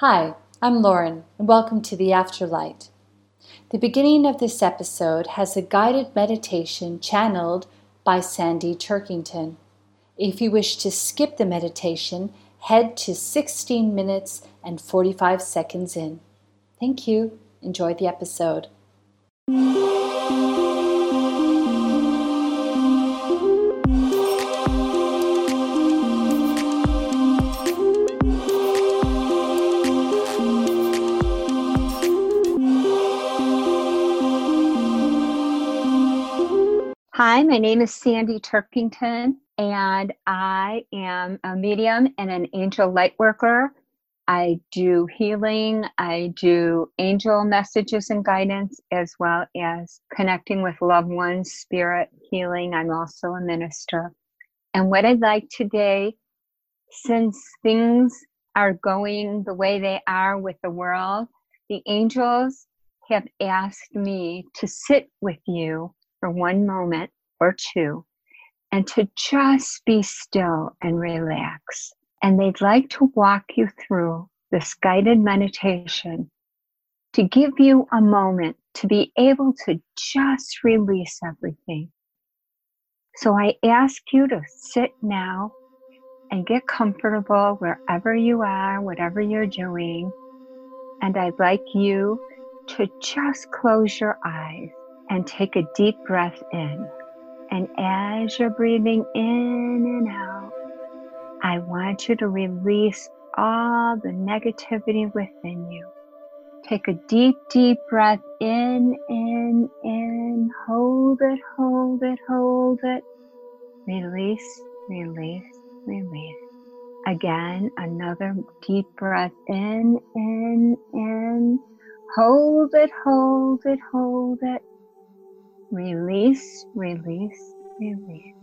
Hi, I'm Lauren, and welcome to the Afterlight. The beginning of this episode has a guided meditation channeled by Sandy Turkington. If you wish to skip the meditation, head to 16 minutes and 45 seconds in. Thank you. Enjoy the episode. Hi, my name is Sandy Turkington, and I am a medium and an angel light worker. I do healing, I do angel messages and guidance, as well as connecting with loved ones, spirit healing. I'm also a minister. And what I'd like today, since things are going the way they are with the world, the angels have asked me to sit with you for one moment or two and to just be still and relax. And they'd like to walk you through this guided meditation to give you a moment to be able to just release everything. So I ask you to sit now and get comfortable wherever you are, whatever you're doing. And I'd like you to just close your eyes and take a deep breath in. And as you're breathing in and out, I want you to release all the negativity within you. Take a deep, deep breath in, in, in. Hold it, hold it, hold it. Release, release, release. Again, another deep breath in, in, in. Hold it, hold it, hold it. Release, release, release.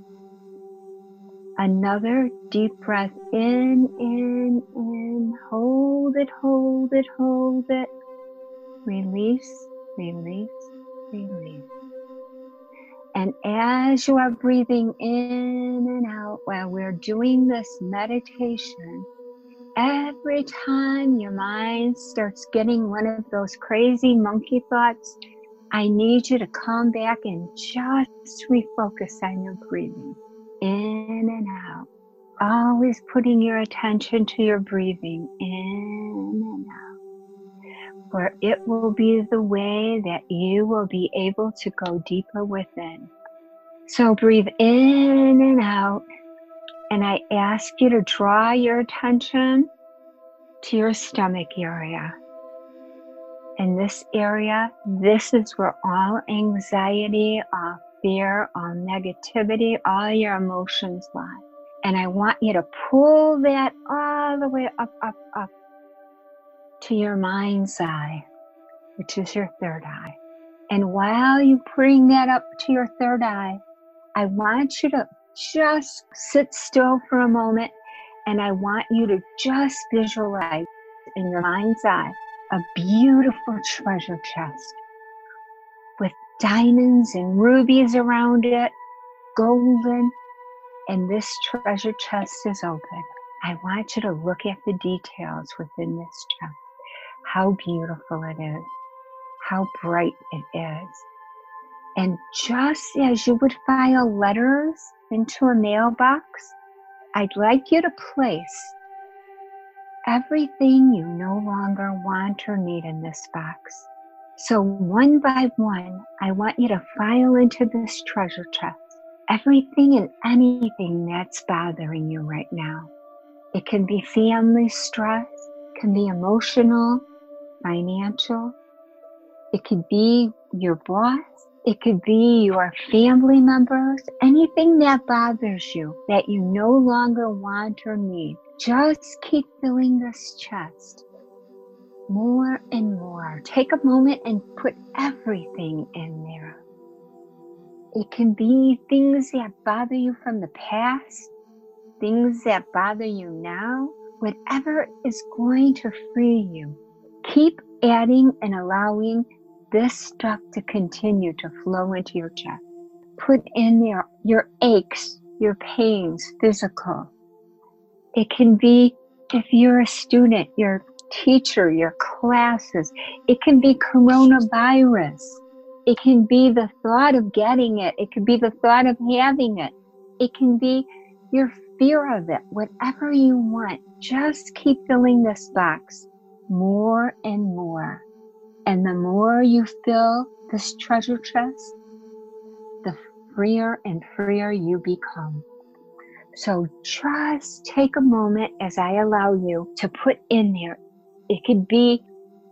Another deep breath in, in, in. Hold it, hold it, hold it. Release, release, release. And as you are breathing in and out while we're doing this meditation, every time your mind starts getting one of those crazy monkey thoughts, I need you to come back and just refocus on your breathing in and out. Always putting your attention to your breathing in and out. For it will be the way that you will be able to go deeper within. So breathe in and out. And I ask you to draw your attention to your stomach area in this area, this is where all anxiety, all fear, all negativity, all your emotions lie. And I want you to pull that all the way up, up, up to your mind's eye, which is your third eye. And while you bring that up to your third eye, I want you to just sit still for a moment and I want you to just visualize in your mind's eye a beautiful treasure chest with diamonds and rubies around it, golden, and this treasure chest is open. I want you to look at the details within this chest. How beautiful it is, how bright it is. And just as you would file letters into a mailbox, I'd like you to place everything you no longer want or need in this box. So, one by one, I want you to file into this treasure chest everything and anything that's bothering you right now. It can be family stress, can be emotional, financial. It could be your boss. It could be your family members. Anything that bothers you that you no longer want or need. Just keep filling this chest more and more. Take a moment and put everything in there. It can be things that bother you from the past, things that bother you now, whatever is going to free you. Keep adding and allowing this stuff to continue to flow into your chest. Put in there your aches, your pains, physical, it can be if you're a student, your teacher, your classes. It can be coronavirus. It can be the thought of getting it. It could be the thought of having it. It can be your fear of it. Whatever you want, just keep filling this box more and more. And the more you fill this treasure chest, the freer and freer you become. So just take a moment as I allow you to put in there. It could be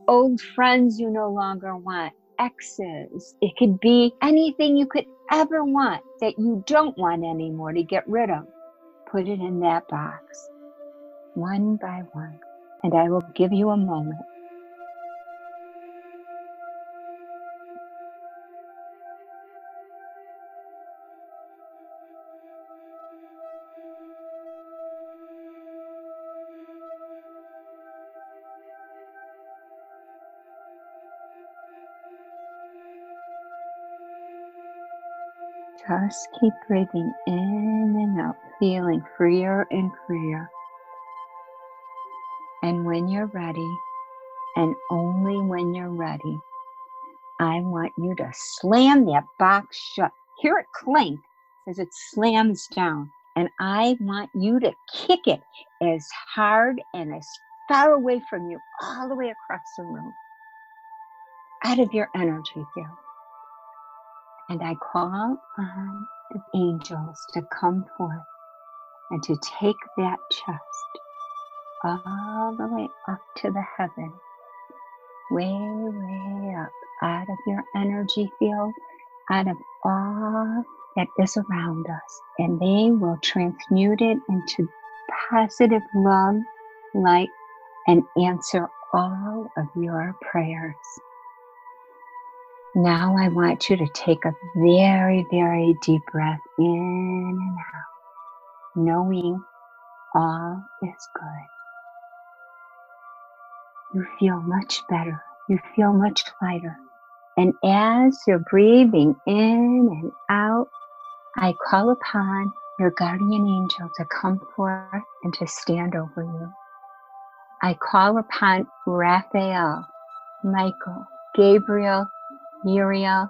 old friends you no longer want, exes. It could be anything you could ever want that you don't want anymore to get rid of. Put it in that box, one by one. And I will give you a moment Just keep breathing in and out, feeling freer and freer. And when you're ready, and only when you're ready, I want you to slam that box shut. Hear it clink as it slams down. And I want you to kick it as hard and as far away from you, all the way across the room, out of your energy field and I call on the angels to come forth and to take that chest all the way up to the heaven, way, way up out of your energy field, out of all that is around us, and they will transmute it into positive love, light, and answer all of your prayers. Now I want you to take a very, very deep breath in and out, knowing all is good. You feel much better. You feel much lighter. And as you're breathing in and out, I call upon your guardian angel to come forth and to stand over you. I call upon Raphael, Michael, Gabriel, Uriel,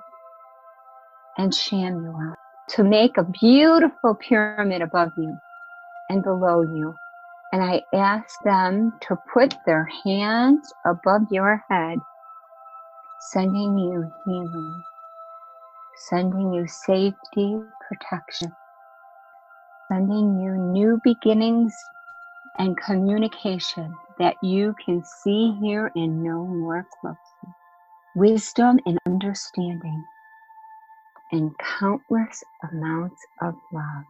and Chamuel to make a beautiful pyramid above you and below you. And I ask them to put their hands above your head, sending you healing, sending you safety, protection, sending you new beginnings and communication that you can see, hear, and know more closely wisdom and understanding, and countless amounts of love.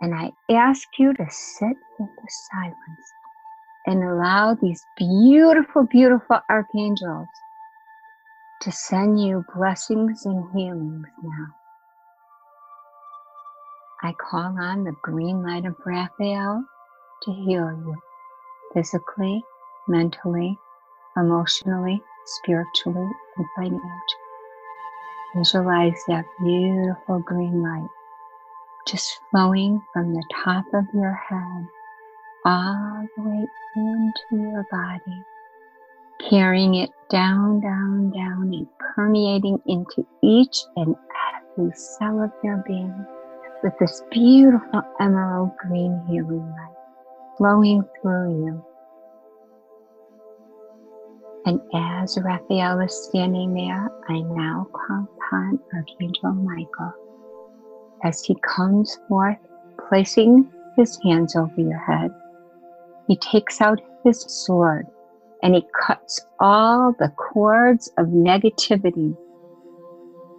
And I ask you to sit in the silence and allow these beautiful, beautiful archangels to send you blessings and healings now. I call on the green light of Raphael to heal you physically, mentally, emotionally, spiritually and financially. Visualize that beautiful green light just flowing from the top of your head all the way into your body, carrying it down, down, down, and permeating into each and every cell of your being with this beautiful emerald green healing light flowing through you and as Raphael is standing there, I now call upon Archangel Michael as he comes forth, placing his hands over your head. He takes out his sword and he cuts all the cords of negativity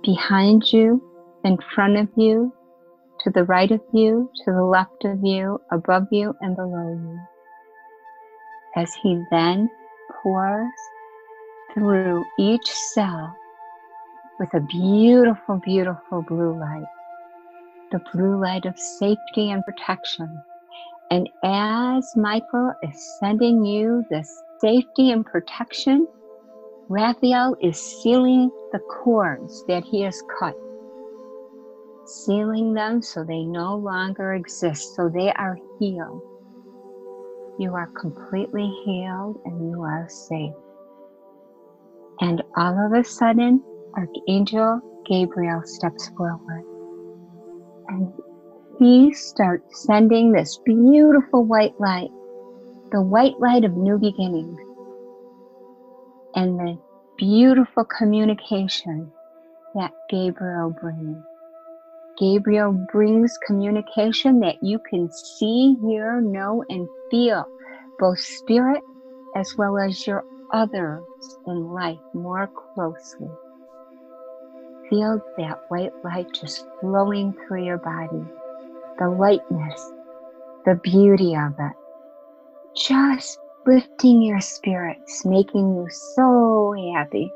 behind you, in front of you, to the right of you, to the left of you, above you, and below you. As he then pours through each cell with a beautiful, beautiful blue light, the blue light of safety and protection. And as Michael is sending you this safety and protection, Raphael is sealing the cords that he has cut, sealing them so they no longer exist, so they are healed. You are completely healed and you are safe. And all of a sudden, Archangel Gabriel steps forward and he starts sending this beautiful white light, the white light of new beginnings, and the beautiful communication that Gabriel brings. Gabriel brings communication that you can see, hear, know, and feel, both spirit as well as your others in life more closely. Feel that white light just flowing through your body, the lightness, the beauty of it. Just lifting your spirits, making you so happy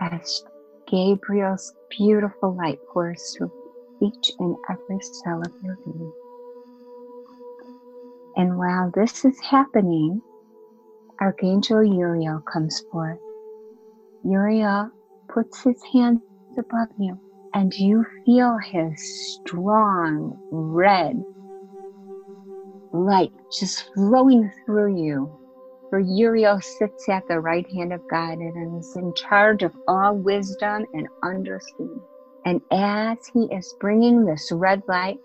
as Gabriel's beautiful light pours through each and every cell of your being. And while this is happening, Archangel Uriel comes forth. Uriel puts his hands above you, and you feel his strong red light just flowing through you. For Uriel sits at the right hand of God and is in charge of all wisdom and understanding. And as he is bringing this red light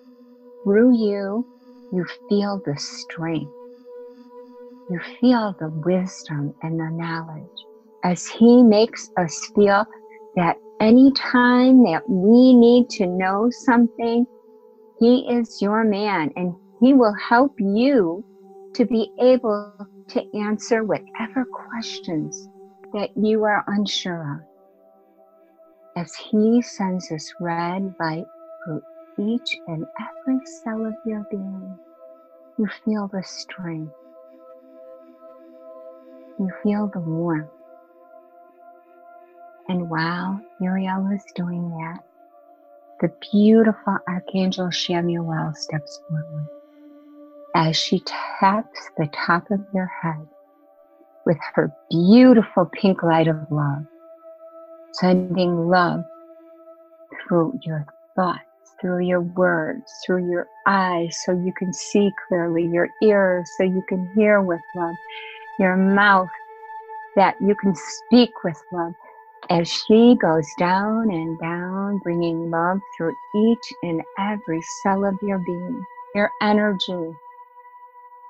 through you, you feel the strength. You feel the wisdom and the knowledge as he makes us feel that anytime that we need to know something, he is your man and he will help you to be able to answer whatever questions that you are unsure of as He sends this red light through each and every cell of your being. You feel the strength. You feel the warmth. And while Uriel is doing that, the beautiful Archangel Chamuel steps forward as she taps the top of your head with her beautiful pink light of love sending love through your thoughts, through your words, through your eyes so you can see clearly, your ears so you can hear with love, your mouth that you can speak with love. As she goes down and down, bringing love through each and every cell of your being, your energy,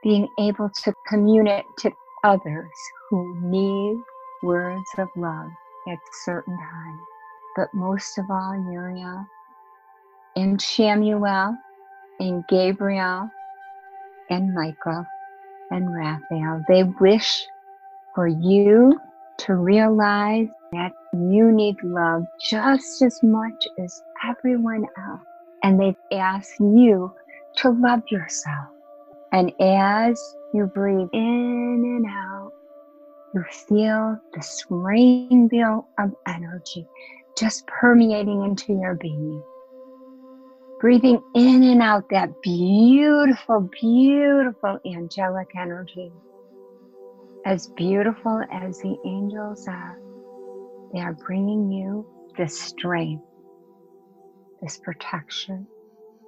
being able to communicate to others who need words of love at certain times. But most of all, Uriel and Chamuel and Gabriel and Michael and Raphael, they wish for you to realize that you need love just as much as everyone else. And they've asked you to love yourself. And as you breathe in and out, you feel this rainbow of energy just permeating into your being. Breathing in and out that beautiful, beautiful angelic energy. As beautiful as the angels are, they are bringing you this strength, this protection,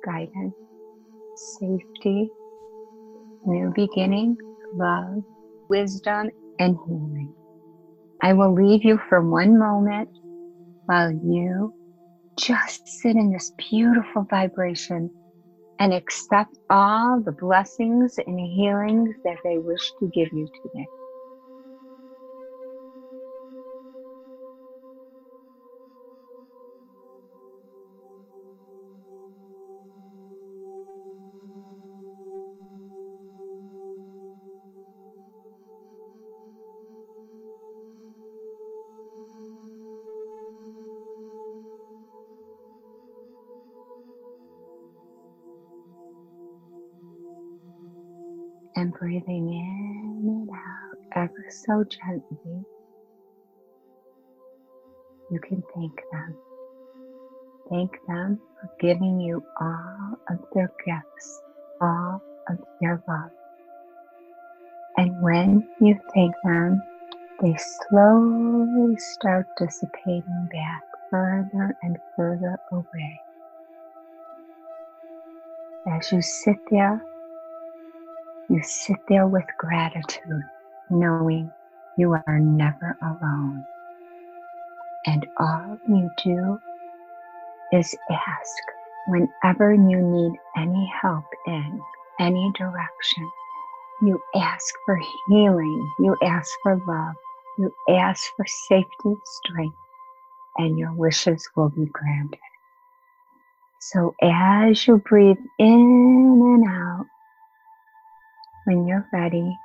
guidance, safety, new beginning, love, wisdom, and healing. I will leave you for one moment while you just sit in this beautiful vibration and accept all the blessings and healings that they wish to give you today. And breathing in and out ever so gently, you can thank them. Thank them for giving you all of their gifts, all of their love. And when you thank them, they slowly start dissipating back further and further away. As you sit there You sit there with gratitude, knowing you are never alone. And all you do is ask whenever you need any help in any direction. You ask for healing. You ask for love. You ask for safety, strength, and your wishes will be granted. So as you breathe in and out, when you're ready,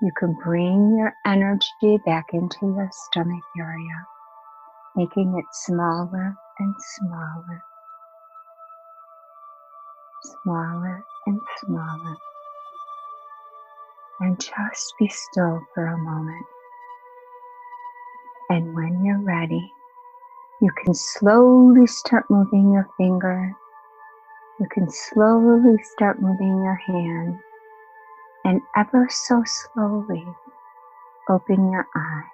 you can bring your energy back into your stomach area, making it smaller and smaller, smaller and smaller. And just be still for a moment. And when you're ready, you can slowly start moving your finger. You can slowly start moving your hand and ever so slowly open your eyes.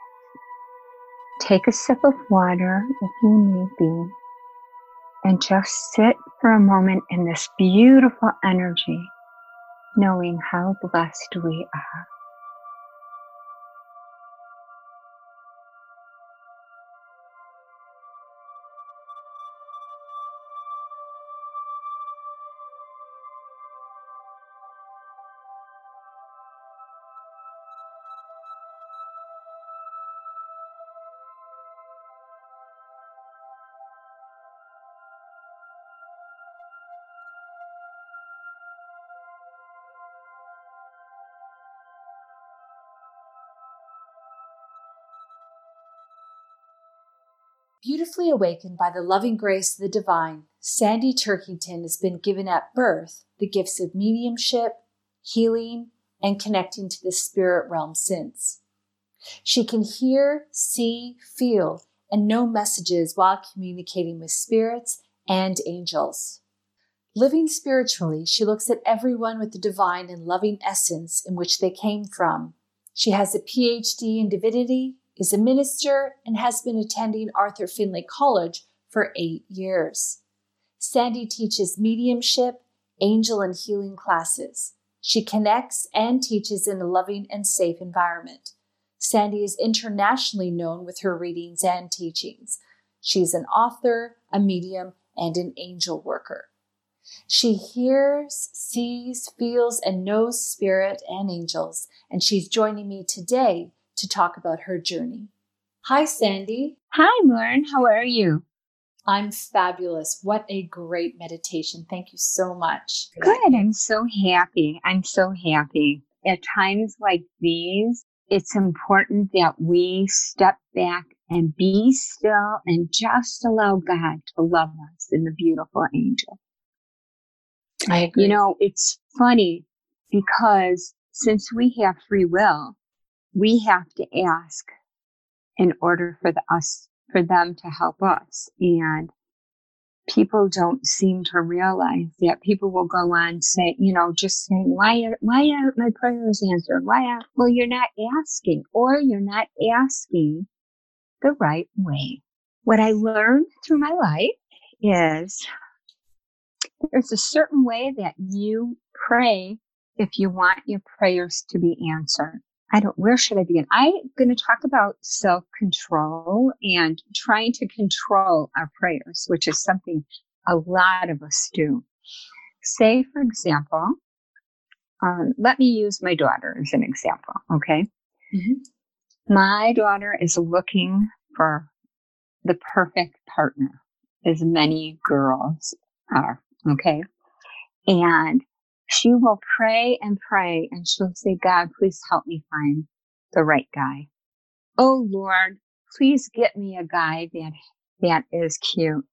Take a sip of water if you need be, and just sit for a moment in this beautiful energy, knowing how blessed we are. Beautifully awakened by the loving grace of the divine, Sandy Turkington has been given at birth the gifts of mediumship, healing, and connecting to the spirit realm since. She can hear, see, feel, and know messages while communicating with spirits and angels. Living spiritually, she looks at everyone with the divine and loving essence in which they came from. She has a PhD in divinity is a minister and has been attending Arthur Findlay College for eight years. Sandy teaches mediumship, angel, and healing classes. She connects and teaches in a loving and safe environment. Sandy is internationally known with her readings and teachings. She's an author, a medium, and an angel worker. She hears, sees, feels, and knows spirit and angels, and she's joining me today to talk about her journey. Hi, Sandy. Hi, Lauren. How are you? I'm fabulous. What a great meditation. Thank you so much. Good. I'm so happy. I'm so happy. At times like these, it's important that we step back and be still and just allow God to love us in the beautiful angel. I agree. You know, it's funny because since we have free will, we have to ask in order for the, us for them to help us. And people don't seem to realize that people will go on say you know just saying why are, why aren't my prayers answered? Why are well you're not asking or you're not asking the right way. What i learned through my life is there's a certain way that you pray if you want your prayers to be answered I don't, where should I begin? I'm going to talk about self control and trying to control our prayers, which is something a lot of us do. Say, for example, um, let me use my daughter as an example, okay? Mm-hmm. My daughter is looking for the perfect partner, as many girls are, okay? And she will pray and pray and she'll say, God, please help me find the right guy. Oh Lord, please get me a guy that, that is cute.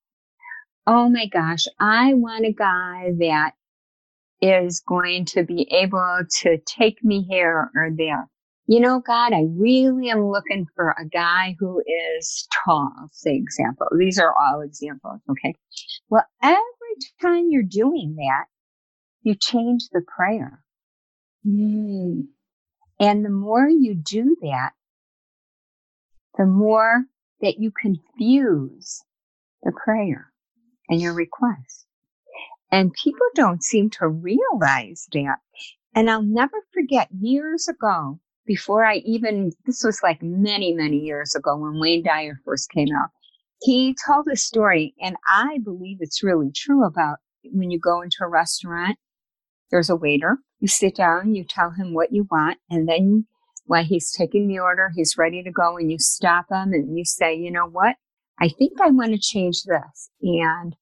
Oh my gosh, I want a guy that is going to be able to take me here or there. You know, God, I really am looking for a guy who is tall, say example. These are all examples, okay? Well, every time you're doing that, you change the prayer. Mm. And the more you do that, the more that you confuse the prayer and your request. And people don't seem to realize that. And I'll never forget years ago, before I even, this was like many, many years ago when Wayne Dyer first came out, he told a story, and I believe it's really true about when you go into a restaurant, there's a waiter. You sit down, you tell him what you want, and then while he's taking the order, he's ready to go, and you stop him and you say, you know what? I think I want to change this. And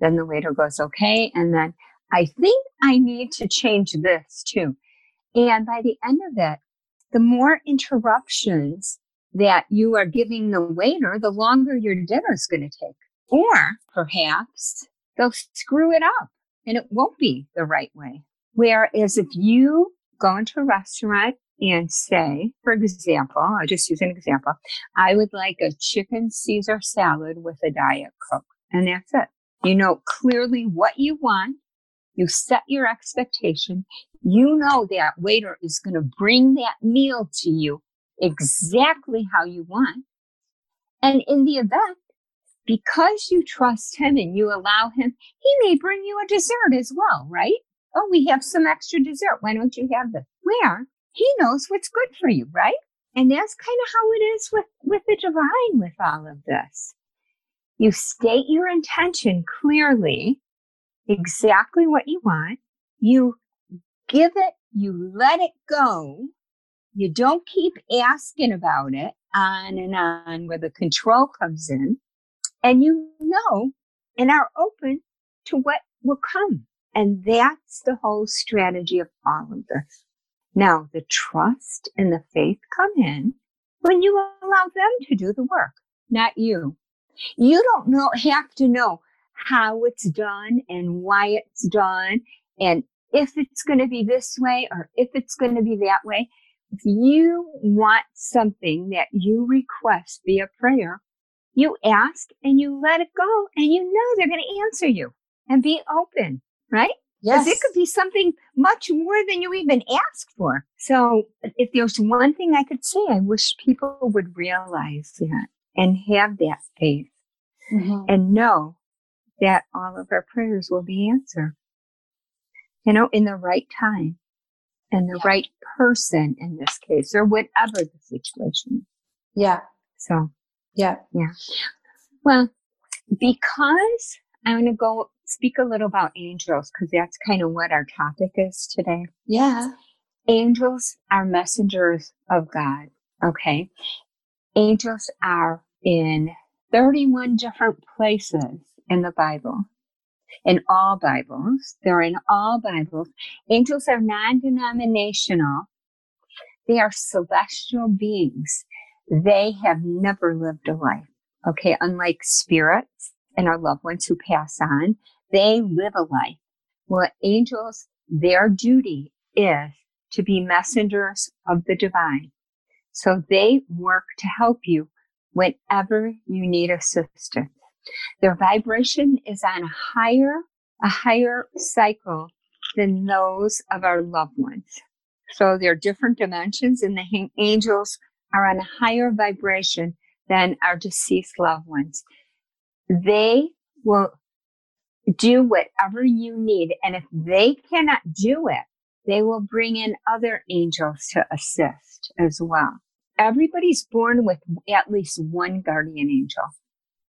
then the waiter goes, okay. And then I think I need to change this too. And by the end of it, the more interruptions that you are giving the waiter, the longer your dinner is going to take. Or perhaps they'll screw it up and it won't be the right way. Whereas if you go into a restaurant and say, for example, I'll just use an example, I would like a chicken Caesar salad with a Diet Coke. And that's it. You know clearly what you want. You set your expectation. You know that waiter is going to bring that meal to you exactly how you want. And in the event, because you trust him and you allow him, he may bring you a dessert as well, right? Oh, we have some extra dessert. Why don't you have this? Where he knows what's good for you, right? And that's kind of how it is with, with the divine with all of this. You state your intention clearly, exactly what you want. You give it, you let it go, you don't keep asking about it on and on where the control comes in. And you know and are open to what will come. And that's the whole strategy of all of this. Now, the trust and the faith come in when you allow them to do the work, not you. You don't know, have to know how it's done and why it's done and if it's going to be this way or if it's going to be that way. If you want something that you request via prayer, you ask and you let it go and you know they're going to answer you and be open, right? Yes. It could be something much more than you even asked for. So if there's one thing I could say, I wish people would realize that and have that faith mm-hmm. and know that all of our prayers will be answered. You know, in the right time and the yeah. right person in this case, or whatever the situation. Yeah. So, yeah. Yeah. Well, because I'm going to go speak a little about angels because that's kind of what our topic is today. Yeah. Angels are messengers of God. Okay. Angels are in 31 different places in the Bible in all Bibles. They're in all Bibles. Angels are non-denominational. They are celestial beings. They have never lived a life. Okay. Unlike spirits and our loved ones who pass on, they live a life. Well, angels, their duty is to be messengers of the divine. So they work to help you whenever you need assistance. Their vibration is on a higher, a higher cycle than those of our loved ones. So there are different dimensions and the angels are on a higher vibration than our deceased loved ones. They will do whatever you need. And if they cannot do it, they will bring in other angels to assist as well. Everybody's born with at least one guardian angel.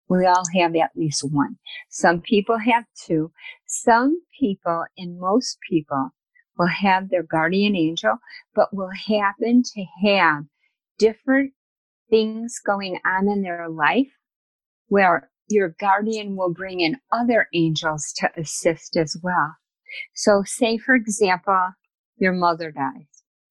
We all have at least one. Some people have two. Some people and most people will have their guardian angel, but will happen to have different things going on in their life where your guardian will bring in other angels to assist as well. So say, for example, your mother dies.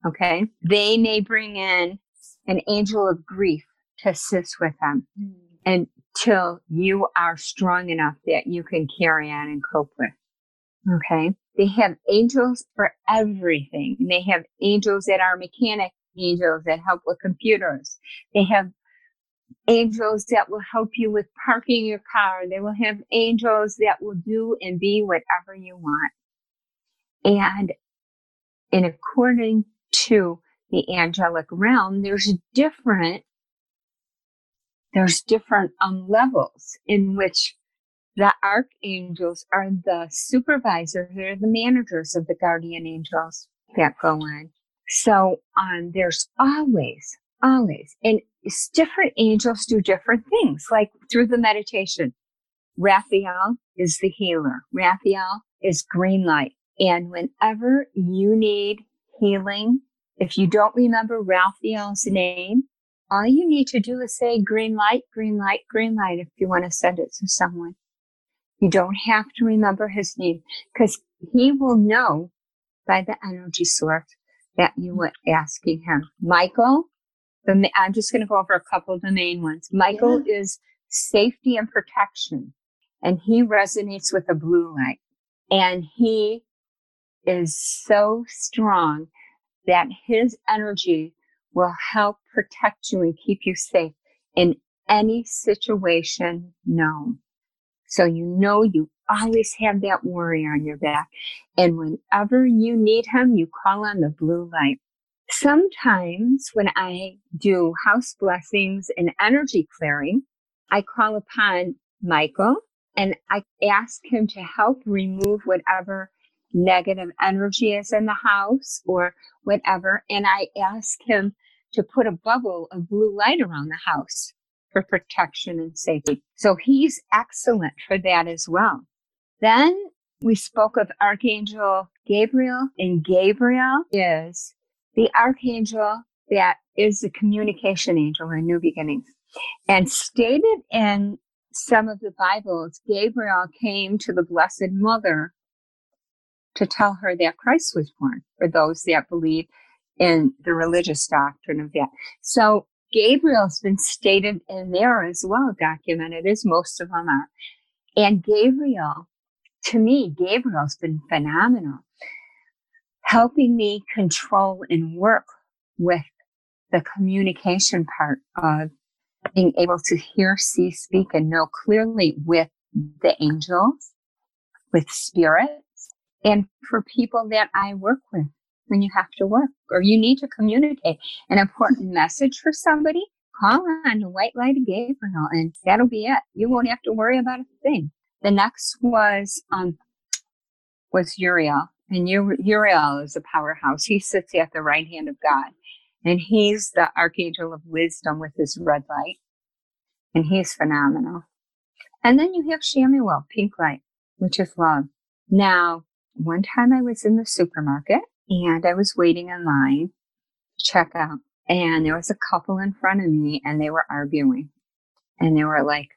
Okay. They may bring in an angel of grief to assist with them. Mm. And till you are strong enough that you can carry on and cope with. Okay. They have angels for everything. They have angels that are mechanic angels that help with computers. They have angels that will help you with parking your car. They will have angels that will do and be whatever you want. And in according to the angelic realm, there's different there's different um, levels in which the archangels are the supervisors, they're the managers of the guardian angels. that go on. So um, there's always, always, and it's different angels do different things, like through the meditation. Raphael is the healer. Raphael is green light. And whenever you need healing, if you don't remember Raphael's name, all you need to do is say green light, green light, green light if you want to send it to someone. You don't have to remember his name because he will know by the energy source that you were asking him. Michael, the, I'm just going to go over a couple of the main ones. Michael yeah. is safety and protection, and he resonates with a blue light. And he is so strong that his energy will help protect you and keep you safe in any situation known. So you know you always have that warrior on your back. And whenever you need him, you call on the blue light. Sometimes when I do house blessings and energy clearing, I call upon Michael and I ask him to help remove whatever negative energy is in the house or whatever. And I ask him to put a bubble of blue light around the house for protection and safety. So he's excellent for that as well. Then we spoke of Archangel Gabriel, and Gabriel is the archangel that is the communication angel in New Beginnings. And stated in some of the Bibles, Gabriel came to the Blessed Mother to tell her that Christ was born for those that believe in the religious doctrine of that. So Gabriel's been stated in there as well, documented as most of them are. And Gabriel, to me, Gabriel's been phenomenal, helping me control and work with the communication part of being able to hear, see, speak, and know clearly with the angels, with spirits, and for people that I work with when you have to work or you need to communicate an important message for somebody, call on the white light of Gabriel and that'll be it. You won't have to worry about a thing. The next was, um, was Uriel and Uriel is a powerhouse. He sits at the right hand of God and he's the archangel of wisdom with his red light and he's phenomenal. And then you have Chamuel, pink light, which is love. Now, one time I was in the supermarket and I was waiting in line to check out. And there was a couple in front of me and they were arguing. And they were like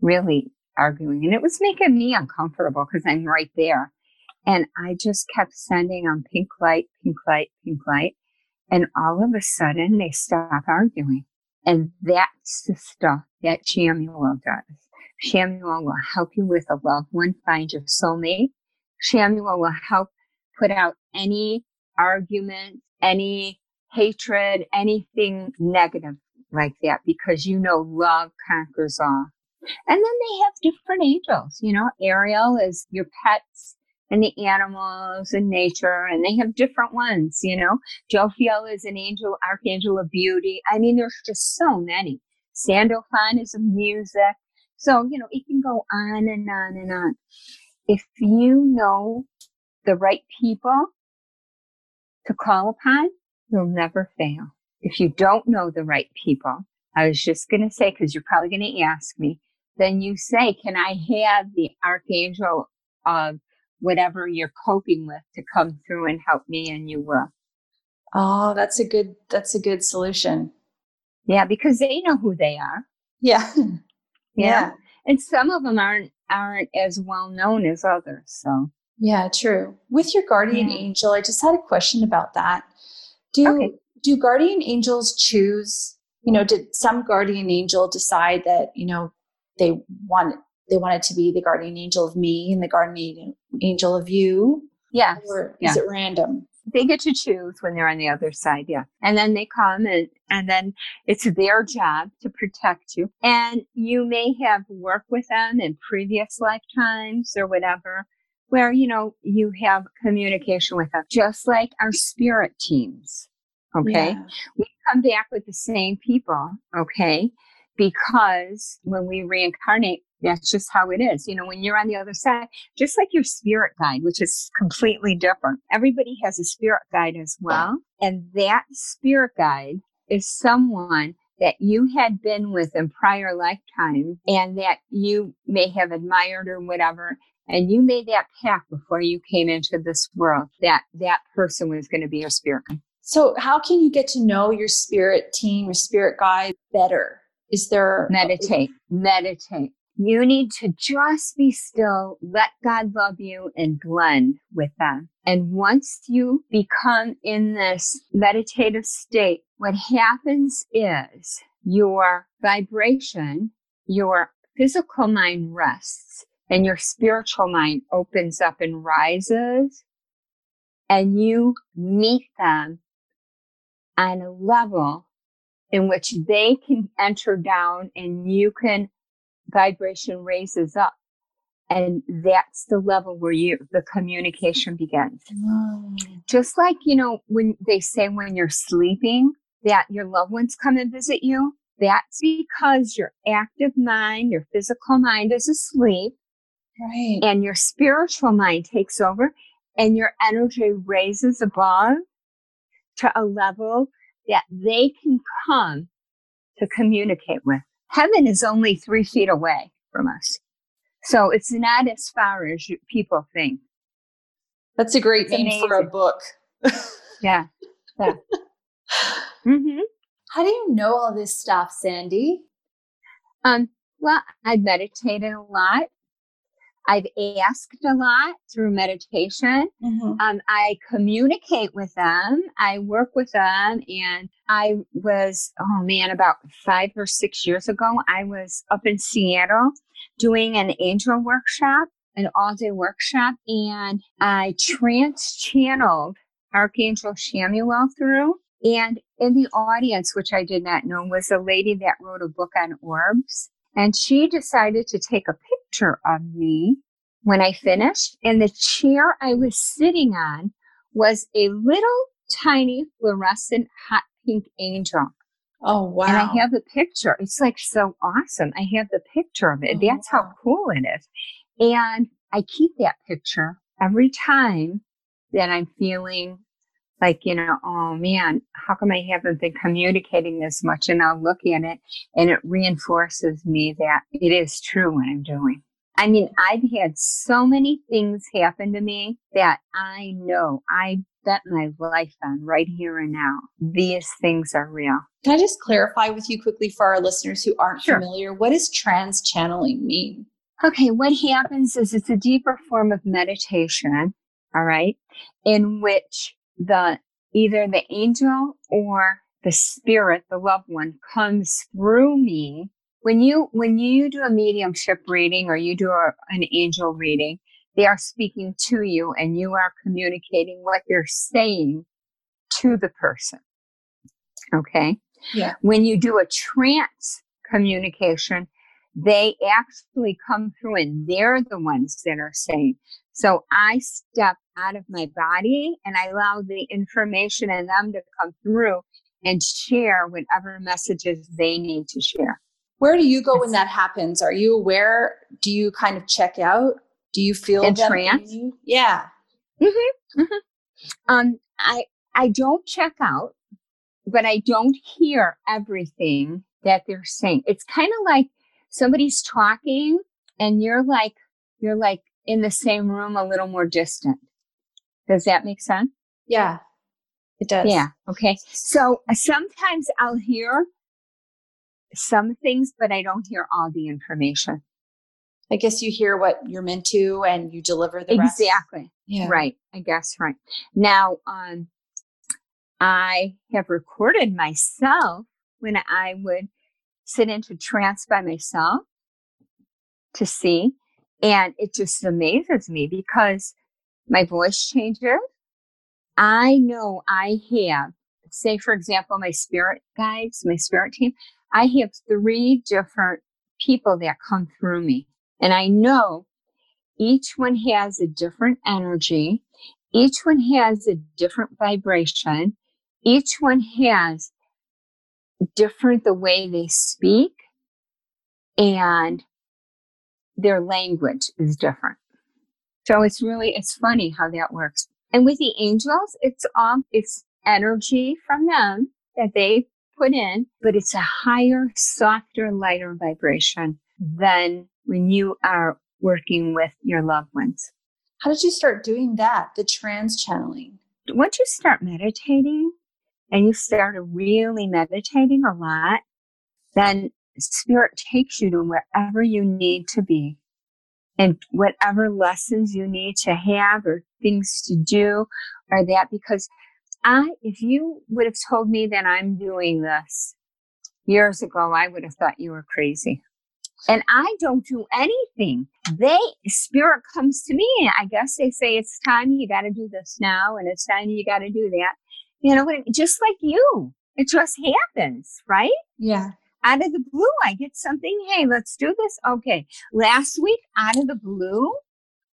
really arguing. And it was making me uncomfortable because I'm right there. And I just kept sending on pink light, pink light, pink light. And all of a sudden they stop arguing. And that's the stuff that Chamuel does. Chamuel will help you with a loved one, find your soulmate. Chamuel will help put out any argument, any hatred, anything negative like that because you know love conquers all. And then they have different angels, you know, Ariel is your pets and the animals and nature, and they have different ones, you know. Jophiel is an angel, archangel of beauty. I mean, there's just so many. Sandalphon is music. So, you know, it can go on and on and on. If you know the right people to call upon, you'll never fail. If you don't know the right people, I was just going to say, because you're probably going to ask me, then you say, can I have the archangel of whatever you're coping with to come through and help me? And you will. Oh, that's a good, that's a good solution. Yeah, because they know who they are. Yeah. yeah. yeah. And some of them aren't, aren't as well known as others. So yeah, true. With your guardian yeah. angel, I just had a question about that. Do okay. do guardian angels choose, you know, did some guardian angel decide that, you know, they want they want it to be the guardian angel of me and the guardian angel of you? Yeah. Or is it random? They get to choose when they're on the other side, yeah. And then they come and, and then it's their job to protect you. And you may have worked with them in previous lifetimes or whatever where, you know, you have communication with them, just like our spirit teams. Okay. Yeah. We come back with the same people. Okay. Because when we reincarnate, That's just how it is. You know, when you're on the other side, just like your spirit guide, which is completely different. Everybody has a spirit guide as well. And that spirit guide is someone that you had been with in prior lifetime and that you may have admired or whatever and you made that pact before you came into this world that that person was going to be your spirit. So, how can you get to know your spirit team, your spirit guide better? Is there meditate, meditate. You need to just be still, let God love you and blend with them. And once you become in this meditative state, what happens is your vibration, your physical mind rests and your spiritual mind opens up and rises and you meet them on a level in which they can enter down and you can vibration raises up. And that's the level where you the communication begins. Just like you know when they say when you're sleeping that your loved ones come and visit you that's because your active mind your physical mind is asleep. Right. And your spiritual mind takes over and your energy raises above to a level that they can come to communicate with. Heaven is only three feet away from us. So it's not as far as you, people think. That's a great it's name amazing. for a book. yeah. Yeah. mm-hmm. How do you know all this stuff, Sandy? Um, well, I meditated a lot. I've asked a lot through meditation. Mm-hmm. Um, I communicate with them. I work with them. And I was, oh man, about five or six years ago, I was up in Seattle doing an angel workshop, an all day workshop. And I trance channeled Archangel Chamuel through. And in the audience, which I did not know, was a lady that wrote a book on orbs. And she decided to take a picture of me when I mm-hmm. finished. And the chair I was sitting on was a little tiny fluorescent hot pink angel. Oh, wow. And I have the picture. It's like so awesome. I have the picture of it. Oh, That's wow. how mm-hmm. cool it is. And I keep that picture every time that I'm feeling like, you know, oh man, how come I haven't been communicating this much? And I'll look at it and it reinforces me that it is true what I'm doing. I mean, I've had so many things happen to me that I know I bet my life on right here and now. These things are real. Can I just clarify with you quickly for our listeners who aren't sure. familiar? What does trance channeling mean? Okay, what happens is it's a deeper form of meditation, all right, in which the either the angel or the spirit, the loved one, comes through me. When you when you do a mediumship reading or you do a, an angel reading, they are speaking to you and you are communicating what you're saying to the person. Okay? Yeah. When you do a trance communication, they actually come through and they're the ones that are saying. So I step out of my body and I allow the information and them to come through and share whatever messages they need to share. Where do you go when that happens? Are you aware? Do you kind of check out? Do you feel in trance? Yeah. Mm-hmm, mm-hmm. Um, I I don't check out, but I don't hear everything that they're saying. It's kind of like somebody's talking, and you're like you're like in the same room, a little more distant. Does that make sense? Yeah, it does. Yeah. Okay. So uh, sometimes I'll hear some things, but I don't hear all the information. I guess you hear what you're meant to and you deliver the rest. Exactly. Yeah. Right. I guess right. Now, um, I have recorded myself when I would sit into trance by myself to see. And it just amazes me because my voice changes. I know I have, say, for example, my spirit guides, my spirit team, I have three different people that come through me. And I know each one has a different energy. Each one has a different vibration. Each one has different the way they speak. And their language is different. So it's really, it's funny how that works. And with the angels, it's all, it's energy from them that they put in, but it's a higher, softer, lighter vibration than when you are working with your loved ones. How did you start doing that? The trance channeling? Once you start meditating and you start really meditating a lot, then spirit takes you to wherever you need to be and whatever lessons you need to have or things to do or that because I, if you would have told me that I'm doing this years ago, I would have thought you were crazy. And I don't do anything. They, spirit comes to me. I guess they say it's time you got to do this now and it's time you got to do that. You know, just like you, it just happens, right? Yeah out of the blue, I get something. Hey, let's do this. Okay. Last week, out of the blue,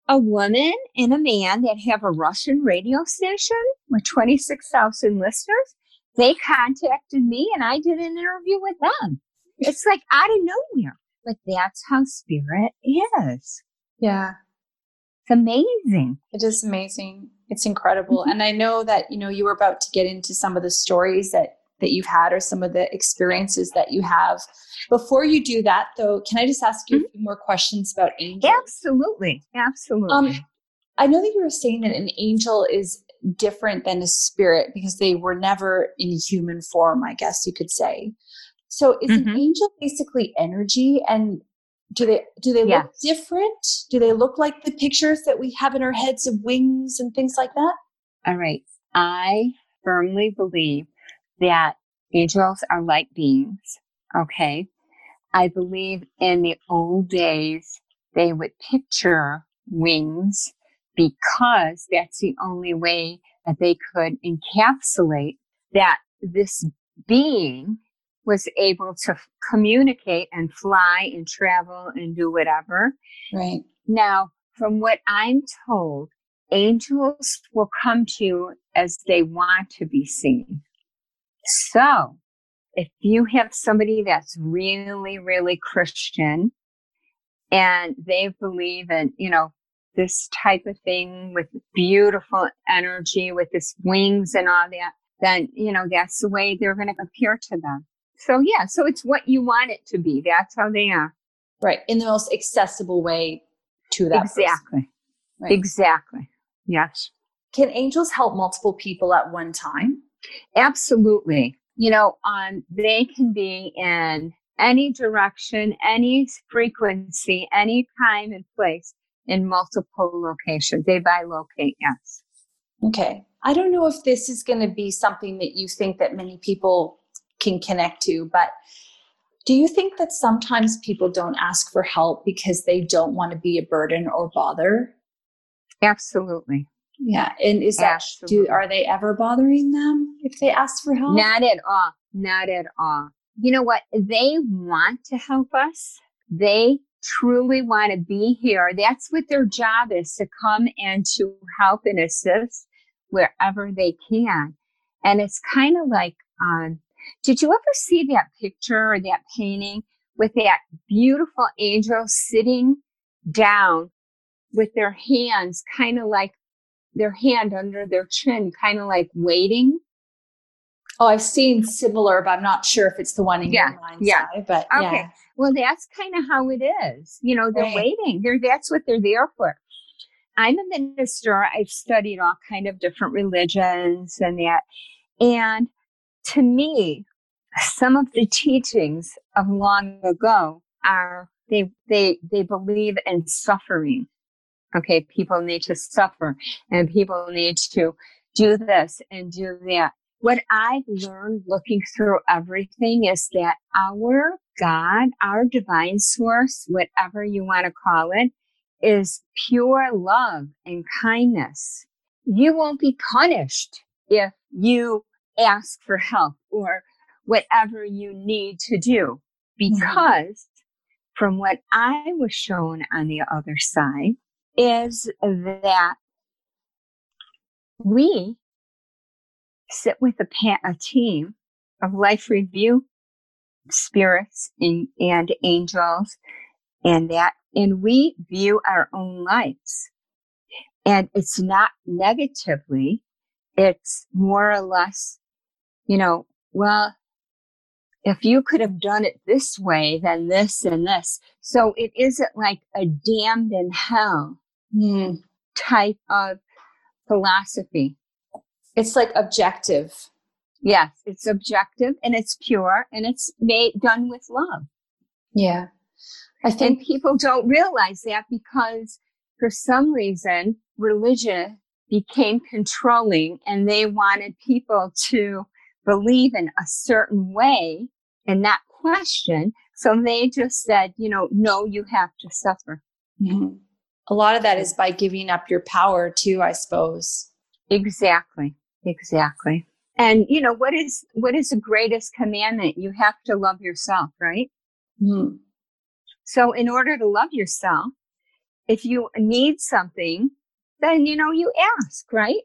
a woman and a man that have a Russian radio station with 26,000 listeners, they contacted me and I did an interview with them. It's like out of nowhere, but that's how spirit is. Yeah. It's amazing. It is amazing. It's incredible. Mm-hmm. And I know that, you know, you were about to get into some of the stories that that you've had or some of the experiences that you have. Before you do that, though, can I just ask you mm-hmm. a few more questions about angels? Absolutely. Absolutely. Um, I know that you were saying that an angel is different than a spirit because they were never in human form, I guess you could say. So is mm-hmm. an angel basically energy and do they do they yes. look different? Do they look like the pictures that we have in our heads of wings and things like that? All right. I firmly believe that angels are light beings. Okay. I believe in the old days, they would picture wings because that's the only way that they could encapsulate that this being was able to communicate and fly and travel and do whatever. Right. Now, from what I'm told, angels will come to you as they want to be seen. So if you have somebody that's really, really Christian and they believe in, you know, this type of thing with beautiful energy, with this wings and all that, then, you know, that's the way they're going to appear to them. So yeah, so it's what you want it to be. That's how they are. Right. In the most accessible way to that. Exactly. Right. Exactly. Yes. Can angels help multiple people at one time? Absolutely. You know, um, they can be in any direction, any frequency, any time and place in multiple locations. They bilocate, yes. Okay. I don't know if this is going to be something that you think that many people can connect to, but do you think that sometimes people don't ask for help because they don't want to be a burden or bother? Absolutely. Yeah. And is that, do, are they ever bothering them if they ask for help? Not at all. Not at all. You know what? They want to help us. They truly want to be here. That's what their job is to come and to help and assist wherever they can. And it's kind of like, um, did you ever see that picture or that painting with that beautiful angel sitting down with their hands kind of like their hand under their chin, kind of like waiting. Oh, I've seen similar, but I'm not sure if it's the one in yeah, your mind's yeah. eye. But okay. yeah. Well, that's kind of how it is. You know, they're right. waiting. They're that's what they're there for. I'm a minister. I've studied all kind of different religions and that. And to me, some of the teachings of long ago are they they they believe in suffering Okay, people need to suffer and people need to do this and do that. What I've learned looking through everything is that our God, our divine source, whatever you want to call it, is pure love and kindness. You won't be punished if you ask for help or whatever you need to do mm-hmm. because from what I was shown on the other side, is that we sit with a, pa- a team of life review spirits and, and angels, and that and we view our own lives. And it's not negatively, it's more or less, you know, well, if you could have done it this way, then this and this. So it isn't like a damned in hell Mm. type of philosophy. It's like objective. Yes, it's objective and it's pure and it's made done with love. Yeah. I And think, people don't realize that because for some reason religion became controlling and they wanted people to believe in a certain way and not question. So they just said, you know, no, you have to suffer. Mhm. A lot of that is by giving up your power too, I suppose. Exactly. Exactly. And you know, what is what is the greatest commandment? You have to love yourself, right? Mhm. So in order to love yourself, if you need something, then you know you ask, right?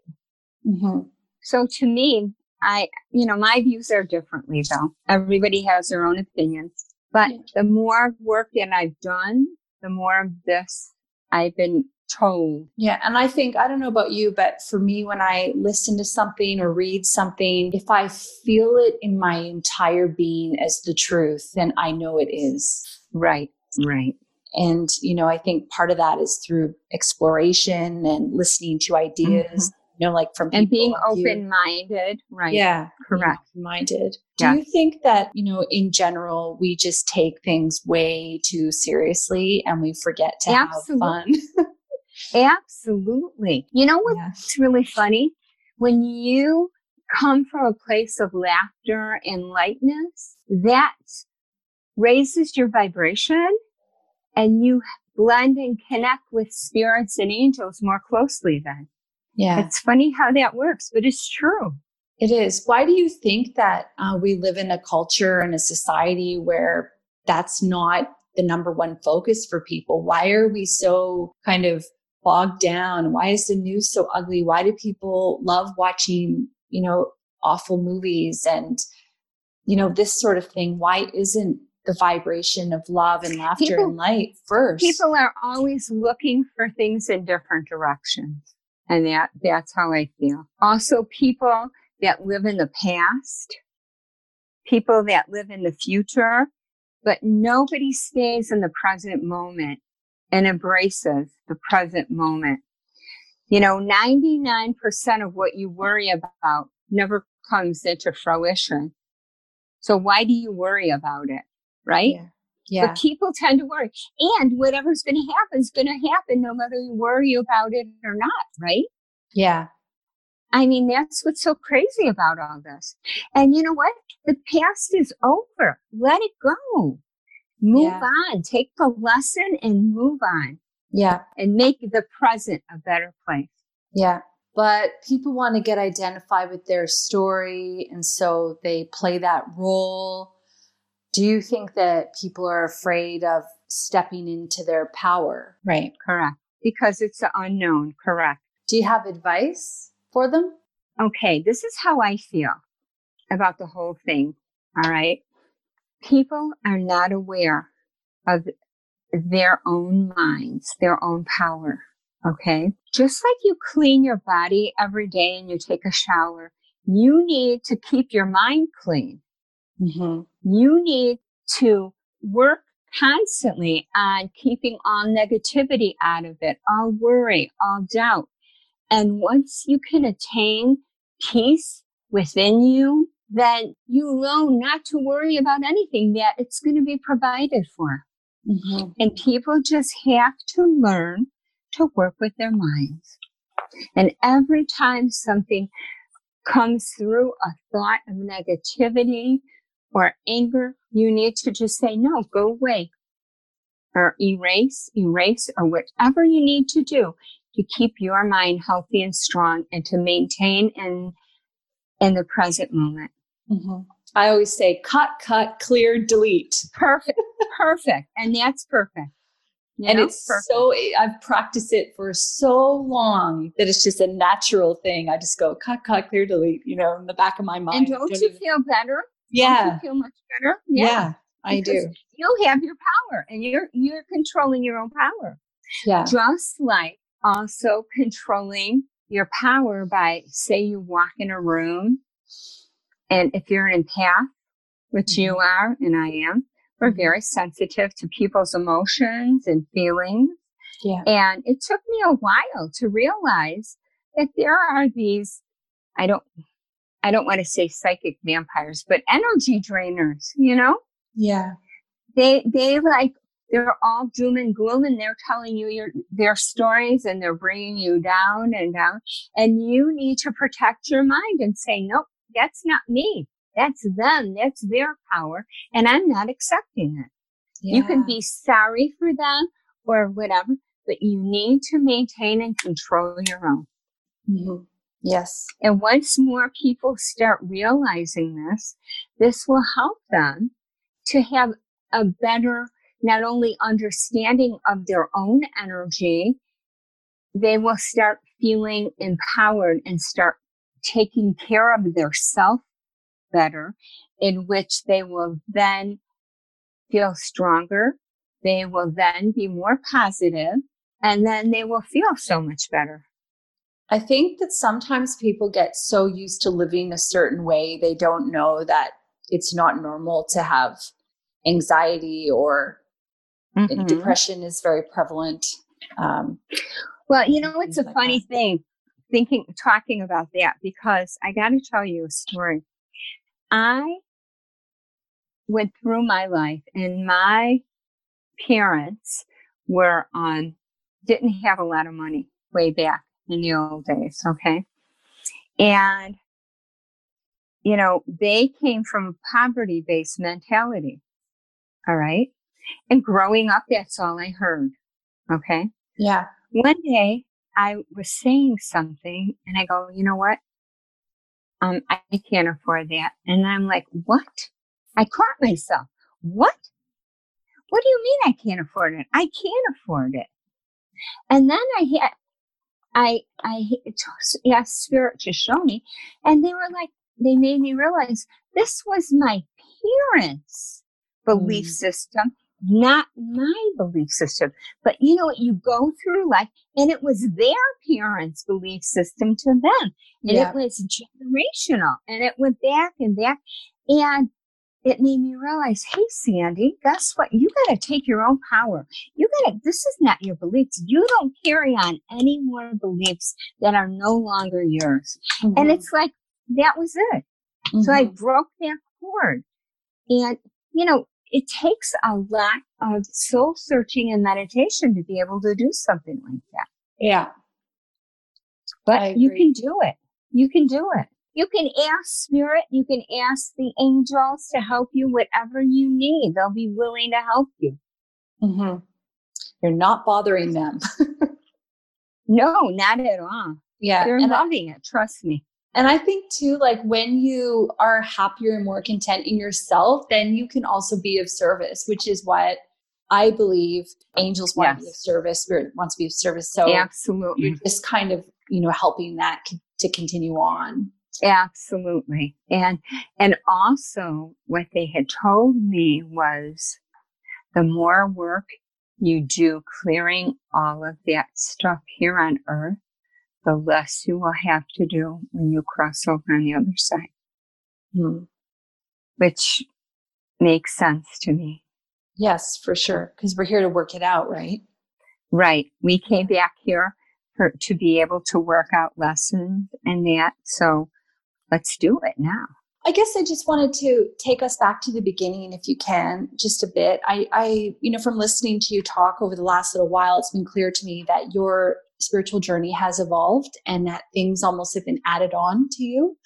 Mhm. So to me, I you know, my views are differently though. Everybody has their own opinions. But Yeah. the more work that I've done, the more of this I've been told. Yeah. And I think, I don't know about you, but for me, when I listen to something or read something, if I feel it in my entire being as the truth, then I know it is. Right. Right. And, you know, I think part of that is through exploration and listening to mm-hmm. ideas, you know, like from And being people like you. open minded. Right. Yeah. Correct. Minded. Do Yeah. you think that, you know, in general, we just take things way too seriously and we forget to Absolutely. have fun? Absolutely. You know Yeah. what's really funny? When you come from a place of laughter and lightness, that raises your vibration and you blend and connect with spirits and angels more closely then. Yeah. It's funny how that works, but it's true. It is. Why do you think that uh, we live in a culture and a society where that's not the number one focus for people? Why are we so kind of bogged down? Why is the news so ugly? Why do people love watching, you know, awful movies and, you know, this sort of thing? Why isn't the vibration of love and laughter People- and light first? People are always looking for things in different directions. And that, that's how I feel. Also, people that live in the past, people that live in the future, but nobody stays in the present moment and embraces the present moment. You know, 99% of what you worry about never comes into fruition. So why do you worry about it? Right? yeah. Yeah. But people tend to worry. And whatever's going to happen is going to happen no matter you worry about it or not, right? Yeah. I mean, that's what's so crazy about all this. And you know what? The past is over. Let it go. Move Yeah. on. Take the lesson and move on Yeah. and make the present a better place. Yeah. But people want to get identified with their story. And so they play that role. Do you think that people are afraid of stepping into their power? Right. Correct. Because it's the unknown. Correct. Do you have advice for them? okay, this is how I feel about the whole thing. All right. People are not aware of their own minds, their own power. Okay. Just like you clean your body every day and you take a shower, you need to keep your mind clean. Mm-hmm. You need to work constantly on keeping all negativity out of it, all worry, all doubt. And once you can attain peace within you, then you know not to worry about anything that it's going to be provided for. Mm-hmm. And people just have to learn to work with their minds. And every time something comes through a thought of negativity or anger, you need to just say, no, go away or erase, erase, or whatever you need to do to keep your mind healthy and strong and to maintain in, in the present moment. Mm-hmm. I always say cut, cut, clear, delete. Perfect. Perfect. And that's perfect. You and know? it's Perfect. so, I've practiced it for so long that it's just a natural thing. I just go cut, cut, clear, delete, you know, in the back of my mind. And don't you even- feel better? Yeah. you feel much better? Yeah. I do. You have your power and you're you're controlling your own power. Yeah. Just like also controlling your power by say you walk in a room and if you're an empath, which you Mm-hmm. are and I am, we're very sensitive to people's emotions and feelings. Yeah. And it took me a while to realize that there are these, I don't, I don't want to say psychic vampires, but energy drainers, you know? Yeah. They, they like, they're all doom and gloom and they're telling you your, their stories and they're bringing you down and down. And you need to protect your mind and say, nope, that's not me. That's them. That's their power. And I'm not accepting it. You can be sorry for them or whatever, but you need to maintain and control your own. Mhm. Yes. And once more people start realizing this, this will help them to have a better, not only understanding of their own energy, they will start feeling empowered and start taking care of their self better, in which they will then feel stronger. They will then be more positive, and then they will feel so much better. I think that sometimes people get so used to living a certain way, they don't know that it's not normal to have anxiety or Mhm. depression is very prevalent. Um, Well, you know, it's a like funny that. thing thinking, talking about that because I got to tell you a story. I went through my life and my parents were on, didn't have a lot of money way back in the old days. Okay. And, you know, they came from a poverty based mentality. All right. And growing up, that's all I heard. Okay yeah. one day I was saying something and I go, you know what? Um, I can't afford that. And I'm like, what? I caught myself. What? What do you mean I can't afford it? I can't afford it. And then I had, I, I asked spirit to show me and they were like, they made me realize this was my parents' belief Mm. system, not my belief system. But you know what? You go through life and it was their parents' belief system to them. And Yeah. it was generational and it went back and back. And it made me realize, hey, Sandy, guess what? You got to take your own power. You got to, this is not your beliefs. You don't carry on any more beliefs that are no longer yours. And Mhm. it's like, that was it. So I Mhm. broke that cord. And, you know, it takes a lot of soul searching and meditation to be able to do something like that. yeah. But you can do it. You can do it. You can ask spirit, you can ask the angels to help you whatever you need. They'll be willing to help you. hmm You're not bothering them. No, not at all. yeah. They're And I, loving it. Trust me. and I think too, like when you are happier and more content in yourself, then you can also be of service, which is what I believe angels want to be of service, spirit wants to be of service. So Absolutely. you're just kind of, you know, helping that to continue on. Absolutely. And and also what they had told me was the more work you do clearing all of that stuff here on earth, the less you will have to do when you cross over on the other side, Hmm. which makes sense to me. Yes, for sure. Because we're here to work it out, right? Right. We came back here for, to be able to work out lessons and that. So let's do it now. I guess I just wanted to take us back to the beginning, if you can, just a bit. I, I, you know, from listening to you talk over the last little while, it's been clear to me that your spiritual journey has evolved and that things almost have been added on to you.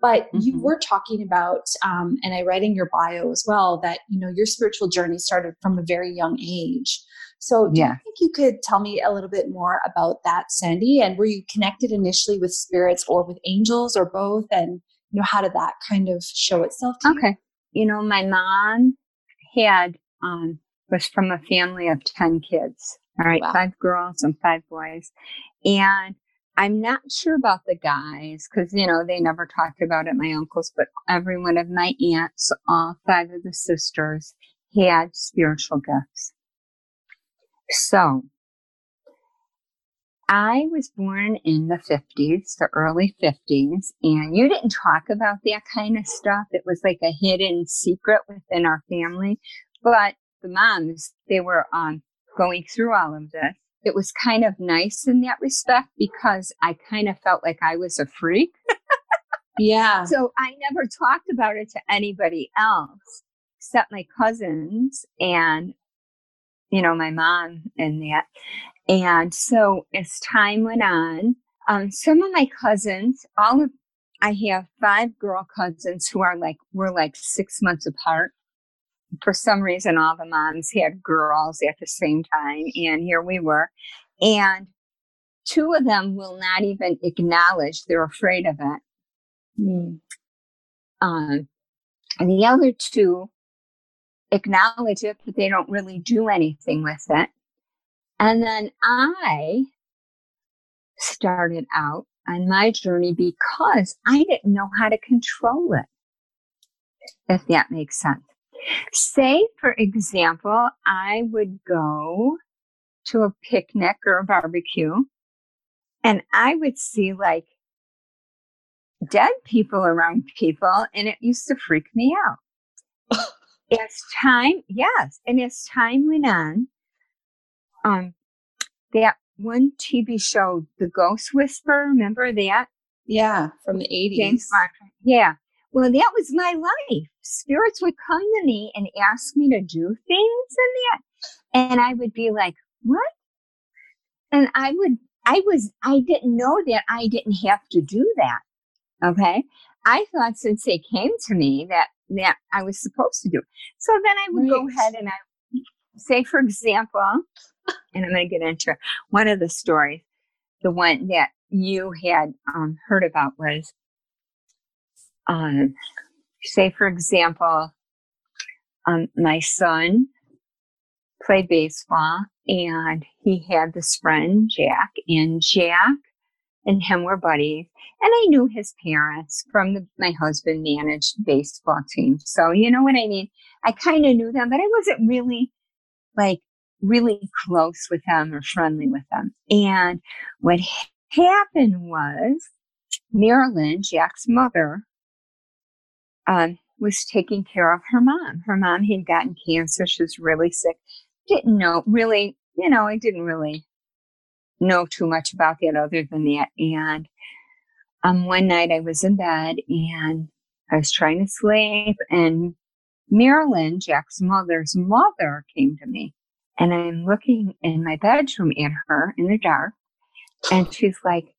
But you Mhm. were talking about, um, and I read in your bio as well, that, you know, your spiritual journey started from a very young age. So do Yeah. you think you could tell me a little bit more about that, Sandy? And were you connected initially with spirits or with angels or both? And you know, how did that kind of show itself to you? Okay. You know, my mom had, um, was from a family of 10 kids. All right. Wow. Five girls and five boys. And I'm not sure about the guys because, you know, they never talked about it, my uncles, but every one of my aunts, all five of the sisters had spiritual gifts. So I was born in the 50s, the early 50s, and you didn't talk about that kind of stuff. It was like a hidden secret within our family. But the moms, they were um, going through all of this. It was kind of nice in that respect because I kind of felt like I was a freak. yeah. So I never talked about it to anybody else except my cousins and, you know, my mom and that. And so as time went on, um, some of my cousins, all of, I have five girl cousins who are like, we're like six months apart. For some reason, all the moms had girls at the same time. And here we were. And two of them will not even acknowledge they're afraid of it. Mm. Um, and the other two acknowledge it, but they don't really do anything with it. And then I started out on my journey because I didn't know how to control it, if that makes sense. Say, for example, I would go to a picnic or a barbecue and I would see like dead people around people and it used to freak me out. as time, yes, and as time went on, um, that one TV show, The Ghost Whisperer, remember that? Yeah, from the 80s. James Yeah. Well, that was my life. Spirits would come to me and ask me to do things in that. And I would be like, what? And I would, I was, I didn't know that I didn't have to do that. Okay. I thought since they came to me that, that I was supposed to do. So then I would right. go ahead and I say, for example, and I'm going to get into one of the stories. The one that you had um, heard about was, um, say, for example, um, my son played baseball and he had this friend, Jack, and Jack and him were buddies. And I knew his parents from the, my husband managed baseball team. So, you know what I mean? I kind of knew them, but I wasn't really like really close with them or friendly with them. And what happened was Marilyn, Jack's mother, um, was taking care of her mom. Her mom had gotten cancer. She was really sick. Didn't know really, you know, I didn't really know too much about that other than that. And um, one night I was in bed and I was trying to sleep and Marilyn, Jack's mother's mother, came to me and I'm looking in my bedroom at her in the dark. And she's like,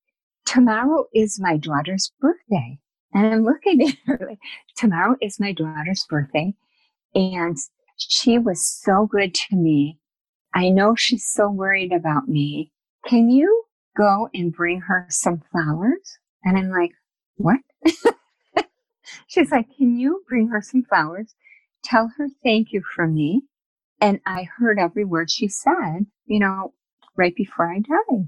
tomorrow is my daughter's birthday. And I'm looking at her like, tomorrow is my daughter's birthday. And she was so good to me. I know she's so worried about me. Can you go and bring her some flowers? And I'm like, what? she's like, can you bring her some flowers? Tell her thank you from me and I heard every word she said, you know, right before I died.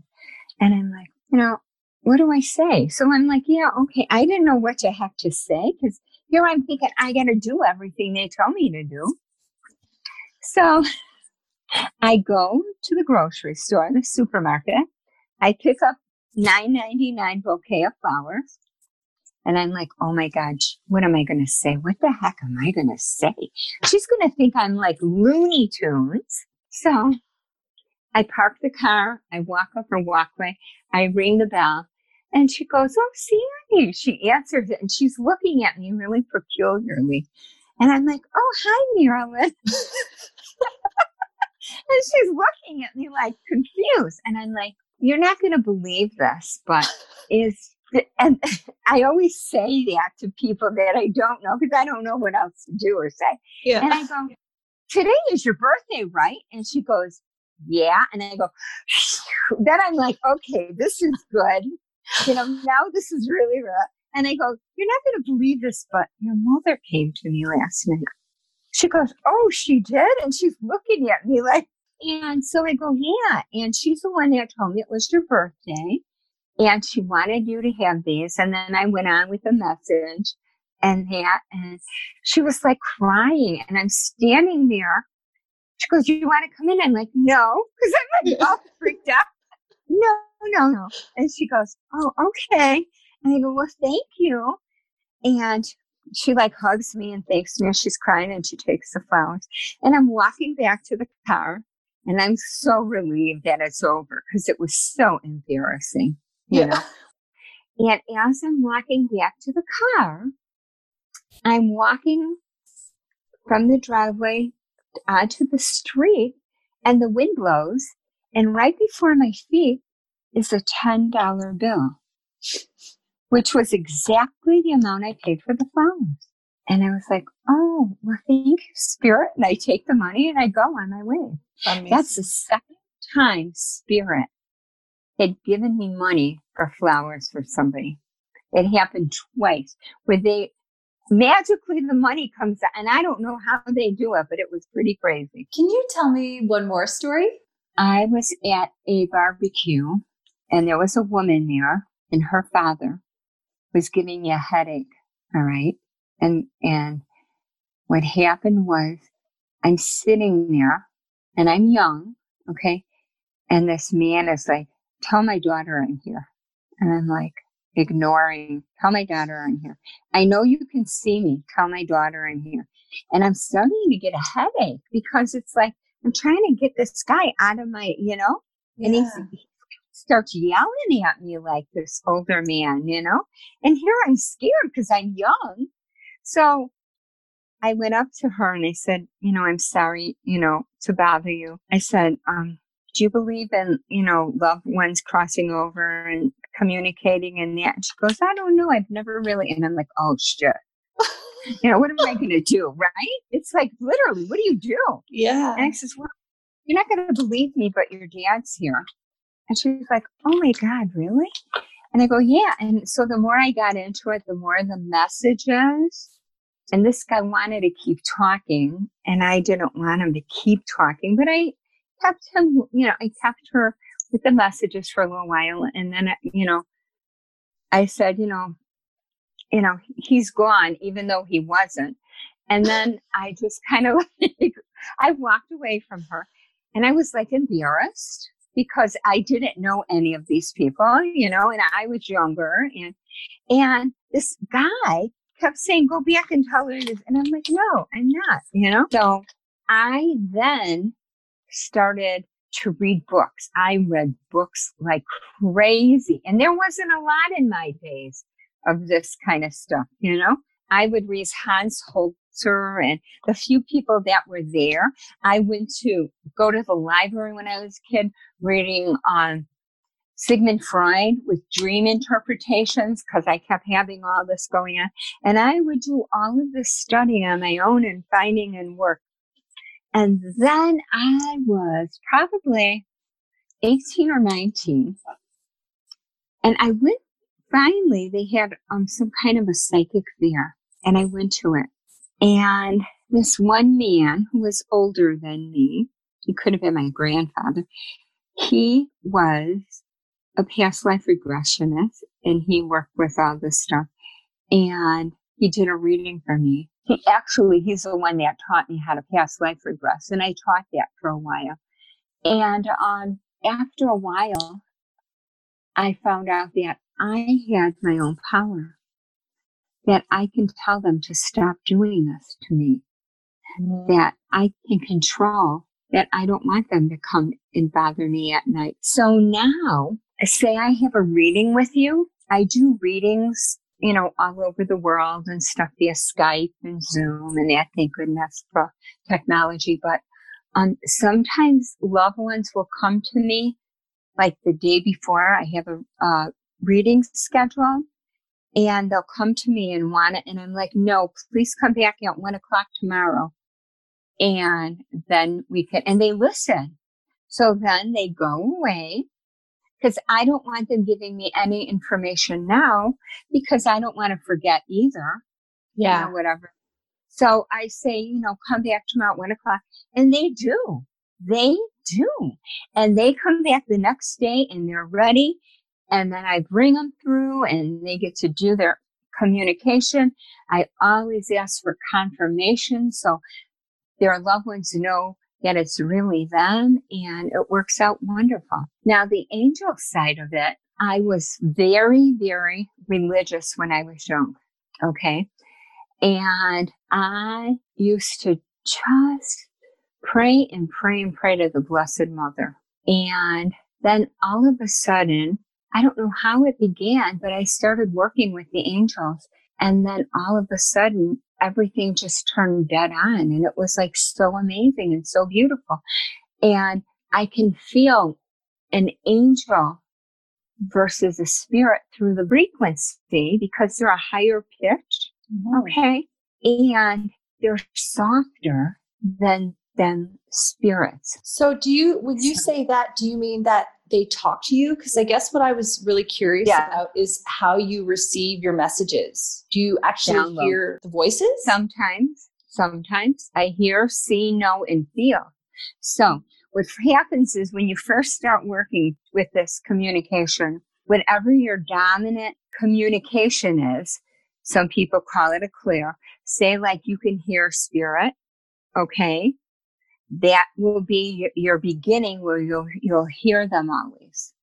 And I'm like, you know, what do I say? So I'm like, yeah, okay. I didn't know what to have to say because here I'm thinking I got to do everything they tell me to do. So I go to the grocery store, the supermarket. I pick up 9.99 bouquet of flowers. And I'm like, oh my God, what am I going to say? What the heck am I going to say? She's going to think I'm like Looney Tunes. So I park the car. I walk up her walkway. I ring the bell and she goes, Oh, Sandy. She answers it and she's looking at me really peculiarly. And I'm like, Oh, hi, Marilyn. and she's looking at me like confused. And I'm like, You're not going to believe this, but is and I always say that to people that I don't know because I don't know what else to do or say. Yeah. And I go, today is your birthday, right? And she goes, yeah. And I go, then I'm like, okay, this is good. You know, now this is really rough. And I go, you're not going to believe this, but your mother came to me last night. She goes, oh, she did? And she's looking at me like, and so I go, yeah. And she's the one that told me it was your birthday and she wanted you to have these. And then I went on with the message and that. And she was like crying and I'm standing there. She goes, you want to come in? I'm like, no, because I'm like all freaked out. No, no, no. And she goes, oh, okay. And I go, well, thank you. And she like hugs me and thanks me and she's crying and she takes the flowers. And I'm walking back to the car and I'm so relieved that it's over because it was so embarrassing, you yeah. know. And as I'm walking back to the car, I'm walking from the driveway uh, onto the street and the wind blows. And right before my feet is a $10 bill, which was exactly the amount I paid for the flowers. And I was like, oh, well, thank you, Spirit. And I take the money and I go on my way. Amazing. That's the second time Spirit had given me money for flowers for somebody. It happened twice where they magically the money comes out and I don't know how they do it, but it was pretty crazy. Can you tell me one more story? I was at a barbecue and there was a woman there and her father was giving me a headache. All right. And, and what happened was I'm sitting there and I'm young. Okay. And this man is like, tell my daughter I'm here. And I'm like, ignoring, tell my daughter I'm here. I know you can see me. Tell my daughter I'm here. And I'm starting to get a headache because it's like, I'm trying to get this guy out of my, you know, and he's, he starts yelling at me like this older man, you know, and here I'm scared because I'm young. So I went up to her and I said, you know, I'm sorry, you know, to bother you. I said, um, do you believe in, you know, loved ones crossing over and communicating and that? And she goes, I don't know. I've never really. And I'm like, oh shit. you know, what am I going to do? Right? It's like literally, what do you do? Yeah. And I says, well, you're not going to believe me, but your dad's here. And she's like, oh my God, really? And I go, yeah. And so the more I got into it, the more the messages and this guy wanted to keep talking, and I didn't want him to keep talking, but I kept him, you know, I kept her with the messages for a little while. And then, you know, I said, you know, you know, he's gone, even though he wasn't. And then I just kind of like, I walked away from her and I was like embarrassed because I didn't know any of these people, you know, and I was younger and, and this guy kept saying, go back and tell her this. And I'm like, no, I'm not, you know? So I then started to read books. I read books like crazy. And there wasn't a lot in my days of this kind of stuff, you know? I would read Hans And the few people that were there. I went to go to the library when I was a kid reading on um, Sigmund Freud with dream interpretations because I kept having all this going on. And I would do all of this study on my own and finding and work. And then I was probably 18 or 19. And I went, finally, they had um, some kind of a psychic fair, and I went to it. And this one man who was older than me, he could have been my grandfather, he was a past life regressionist and he worked with all this stuff. And he did a reading for me. He actually, he's the one that taught me how to past life regress. And I taught that for a while. And um, after a while, I found out that I had my own power, that I can tell them to stop doing this to me, mm-hmm. that I can control, that I don't want them to come and bother me at night. So now say I have a reading with you. I do readings, you know, all over the world and stuff via Skype and Zoom and that. Thank goodness for technology. But um, sometimes loved ones will come to me like the day before I have a uh, reading schedule and they'll come to me and want it. And I'm like, no, please come back at one o'clock tomorrow. And then we can, and they listen. So then they go away because I don't want them giving me any information now because I don't want to forget either. Yeah. You know, whatever. So I say, you know, come back tomorrow at one o'clock. And they do. They do. And they come back the next day and they're ready. And then I bring them through and they get to do their communication, I always ask for confirmation so their loved ones know that it's really them and it works out wonderful. Now, the angel side of it, I was very, very religious when I was young. Okay. And I used to just pray and pray and pray to the Blessed Mother. And then all of a sudden, I don't know how it began, but I started working with the angels. And then all of a sudden, everything just turned dead on. And it was like so amazing and so beautiful. And I can feel an angel versus a spirit through the frequency because they're a higher pitch. Mm-hmm. Okay. And they're softer than than spirits. So do you when you say that, do you mean that they talk to you? Because I guess what I was really curious yeah. about is how you receive your messages. Do you actually Download. hear the voices? Sometimes. Sometimes I hear, see, know, and feel. So what happens is when you first start working with this communication, whatever your dominant communication is, some people call it a clear, say like you can hear spirit, okay? That will be your beginning where you'll, you'll hear them always.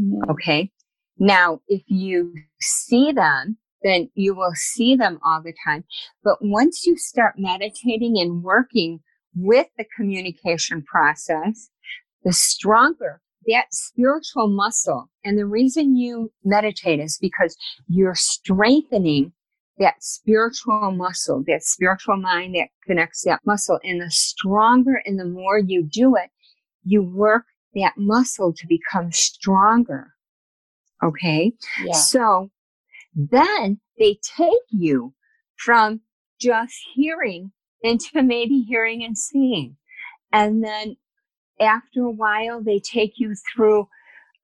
Mm-hmm. Okay. Now, if you see them, then you will see them all the time. But once you start meditating and working with the communication process, the stronger that spiritual muscle. And the reason you meditate is because you're strengthening that spiritual muscle, that spiritual mind that connects that muscle. And the stronger and the more you do it, you work that muscle to become stronger. Okay. Yeah. So then they take you from just hearing into maybe hearing and seeing. And then after a while, they take you through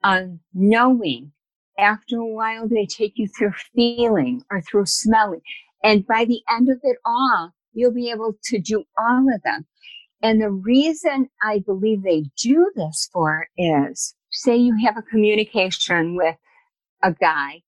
um, knowing. After a while, they take you through feeling or through smelling. And by the end of it all, you'll be able to do all of them. And the reason I believe they do this for is say you have a communication with a guy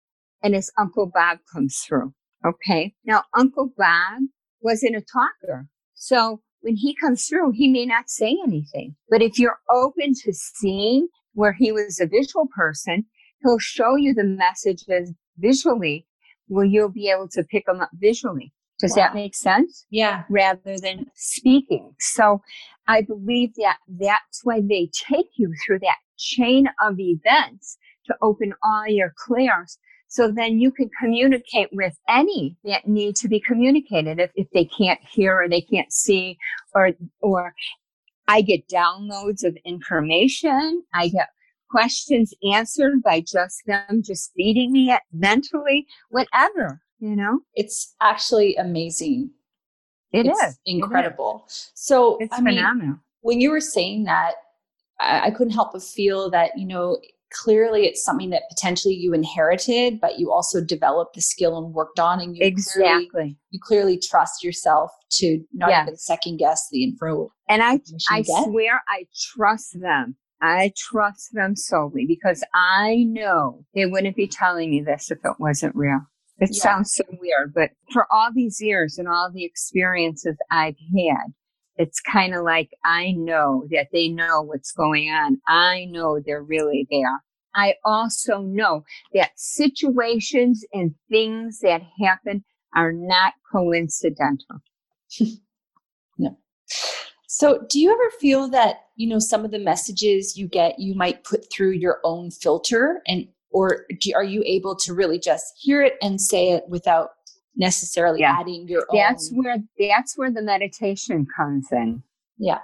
and his Uncle Bob comes through. Okay. Now, Uncle Bob wasn't a talker. So when he comes through, he may not say anything. But if you're open to seeing where he was a visual person, he'll show you the messages visually where you'll be able to pick them up visually. Does wow. that make sense? Yeah. Rather than speaking. So I believe that that's why they take you through that chain of events to open all your clairs so then you can communicate with any that need to be communicated if, if they can't hear or they can't see or, or I get downloads of information. I get questions answered by just them just feeding me it mentally, whatever, you know? It's actually amazing. It it's is incredible. It is. So it's I phenomenal. Mean, when you were saying that, I, I couldn't help but feel that, you know, clearly it's something that potentially you inherited, but you also developed the skill and worked on, and you exactly clearly, you clearly trust yourself to not yes. even second guess the info. And I, I swear, I trust them. I trust them solely because I know they wouldn't be telling me this if it wasn't real. It yeah. sounds so weird, but for all these years and all the experiences I've had, it's kind of like I know that they know what's going on. I know they're really there. I also know that situations and things that happen are not coincidental. no. So, do you ever feel that, you know, some of the messages you get, you might put through your own filter and or do, are you able to really just hear it and say it without necessarily yeah. adding your own? that's where that's where the meditation comes in. Yeah.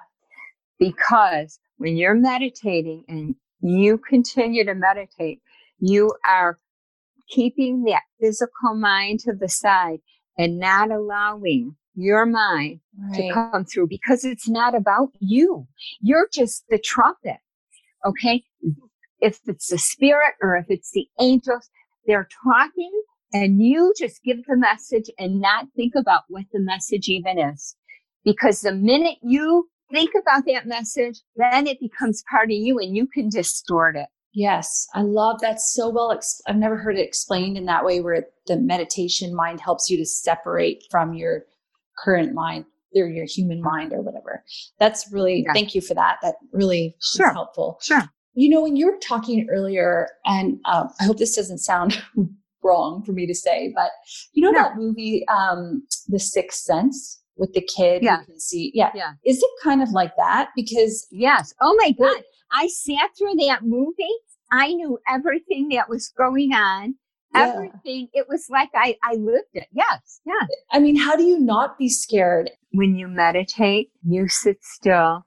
Because when you're meditating and you continue to meditate you are keeping that physical mind to the side and not allowing your mind right. to come through because it's not about you you're just the trumpet okay if it's the spirit or if it's the angels they're talking and you just give the message and not think about what the message even is. Because the minute you think about that message, then it becomes part of you and you can distort it. Yes, I love that so well. Ex- I've never heard it explained in that way where the meditation mind helps you to separate from your current mind or your human mind or whatever. That's really, yeah. thank you for that. That really sure. is helpful. Sure. You know, when you were talking earlier, and um, I hope this doesn't sound wrong for me to say, but you know no. that movie, um, The Sixth Sense? with the kid yeah. can see. Yeah. Yeah. Is it kind of like that? Because Yes. Oh my God. I sat through that movie. I knew everything that was going on. Yeah. Everything. It was like I, I lived it. Yes. Yeah. I mean, how do you not be scared? When you meditate, you sit still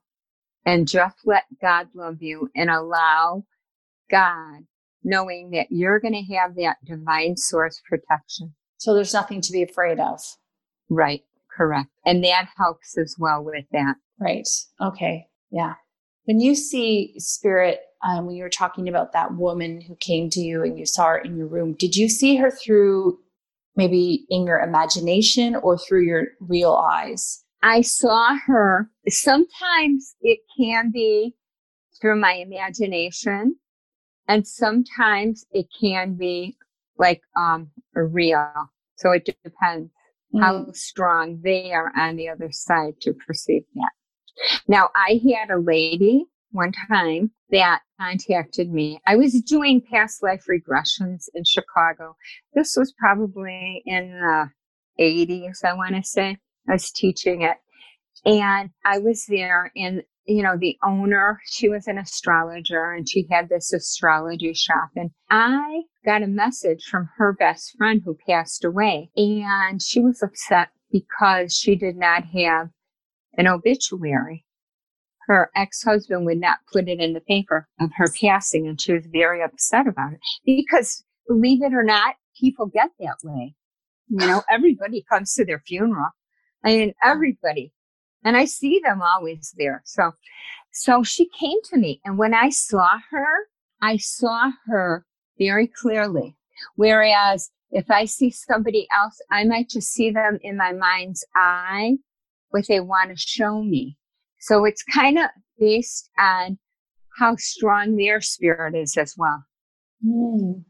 and just let God love you and allow God knowing that you're going to have that divine source protection. So there's nothing to be afraid of. Right. Correct. And that helps as well with that. Right. Okay. Yeah. When you see spirit, um, when you were talking about that woman who came to you and you saw her in your room, did you see her through maybe in your imagination or through your real eyes? I saw her. Sometimes it can be through my imagination, and sometimes it can be like um real. So it depends mm. how strong they are on the other side to perceive that. Now, I had a lady one time that contacted me. I was doing past life regressions in Chicago. This was probably in the 80s, I want to say. I was teaching it. And I was there and you know, the owner, she was an astrologer and she had this astrology shop. And I got a message from her best friend who passed away. And she was upset because she did not have an obituary. Her ex-husband would not put it in the paper of her passing. And she was very upset about it because believe it or not, people get that way. You know, everybody comes to their funeral. I mean, everybody and I see them always there. So, so she came to me and when I saw her, I saw her very clearly. Whereas if I see somebody else, I might just see them in my mind's eye, what they want to show me. So it's kind of based on how strong their spirit is as well. Mm.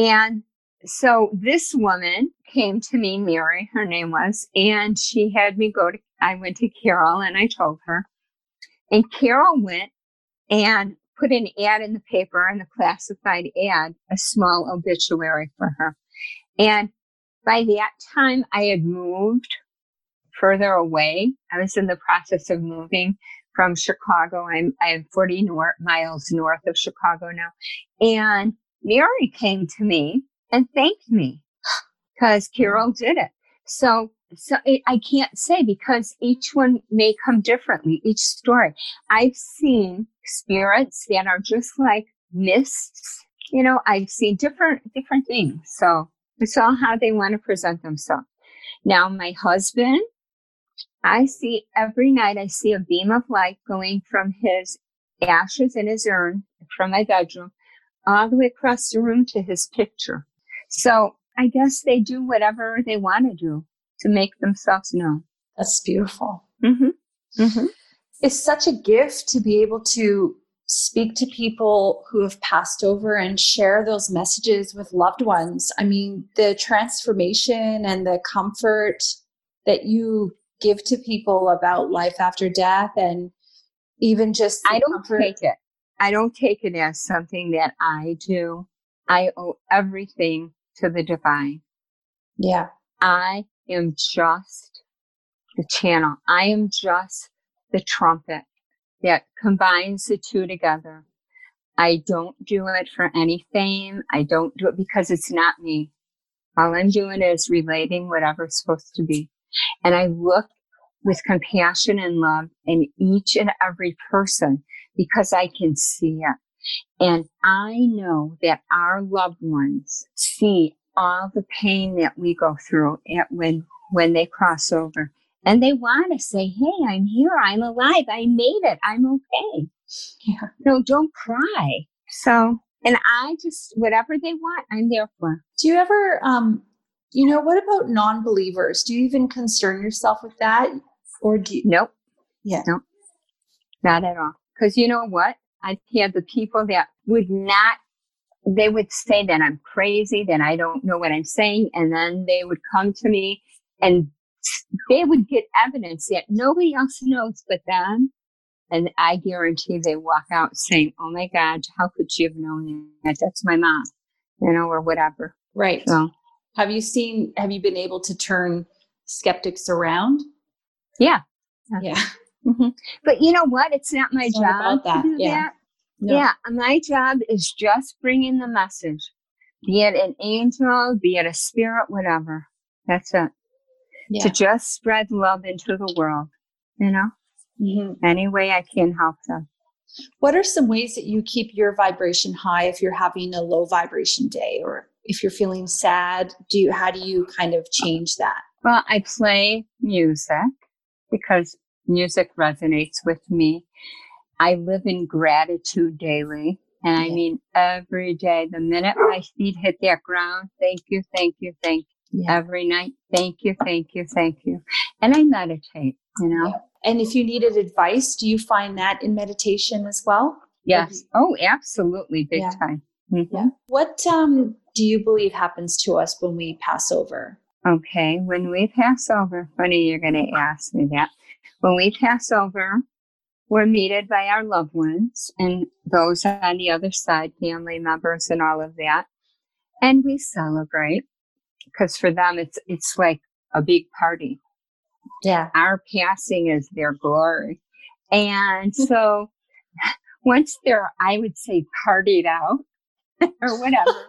And so this woman came to me, Mary, her name was, and she had me go to, I went to Carol and I told her. And Carol went and put an ad in the paper in the classified ad, a small obituary for her. And by that time I had moved further away. I was in the process of moving from Chicago. I'm, I am 40 nor- miles north of Chicago now. And Mary came to me and thanked me because Carol did it. So, so it, I can't say because each one may come differently, each story. I've seen spirits that are just like mists. You know, I've seen different, different things. So it's all how they want to present themselves. Now, my husband, I see every night, I see a beam of light going from his ashes in his urn from my bedroom all the way across the room to his picture. So I guess they do whatever they want to do to make themselves known. That's beautiful. Mm-hmm. Mm-hmm. It's such a gift to be able to speak to people who have passed over and share those messages with loved ones. I mean, the transformation and the comfort that you give to people about life after death and even just I don't comfort. take it. I don't take it as something that I do. I owe everything to the divine. Yeah. I am just the channel. I am just the trumpet that combines the two together. I don't do it for any fame. I don't do it because it's not me. All I'm doing is relating whatever's supposed to be. And I look with compassion and love in each and every person because I can see it. And I know that our loved ones see all the pain that we go through at when when they cross over. And they want to say, Hey, I'm here, I'm alive, I made it, I'm okay. Yeah. No, don't cry. So and I just whatever they want, I'm there for. Do you ever um you know, what about non believers? Do you even concern yourself with that? Or do you Nope. Yeah. Nope. Not at all. Because you know what? I've the people that would not, they would say that I'm crazy, that I don't know what I'm saying. And then they would come to me and they would get evidence that nobody else knows but them. And I guarantee they walk out saying, Oh my God, how could you have known that? That's my mom, you know, or whatever. Right. So have you seen, have you been able to turn skeptics around? Yeah. Yeah. Mm-hmm. But you know what? It's not my it's job not to do yeah. that. No. Yeah, my job is just bringing the message, be it an angel, be it a spirit, whatever. That's it. Yeah. To just spread love into the world, you know, mm-hmm. any way I can help them. What are some ways that you keep your vibration high if you're having a low vibration day or if you're feeling sad? Do you, how do you kind of change that? Well, I play music because music resonates with me. I live in gratitude daily. And I mean, every day, the minute my feet hit that ground, thank you, thank you, thank you. Yeah. Every night, thank you, thank you, thank you. And I meditate, you know. Yeah. And if you needed advice, do you find that in meditation as well? Yes. Oh, absolutely. Big yeah. time. Mm-hmm. Yeah. What um, do you believe happens to us when we pass over? Okay. When we pass over, funny you're going to ask me that. When we pass over, we're meted by our loved ones and those on the other side, family members and all of that. And we celebrate because for them, it's, it's like a big party. Yeah. Our passing is their glory. And so once they're, I would say, partied out or whatever,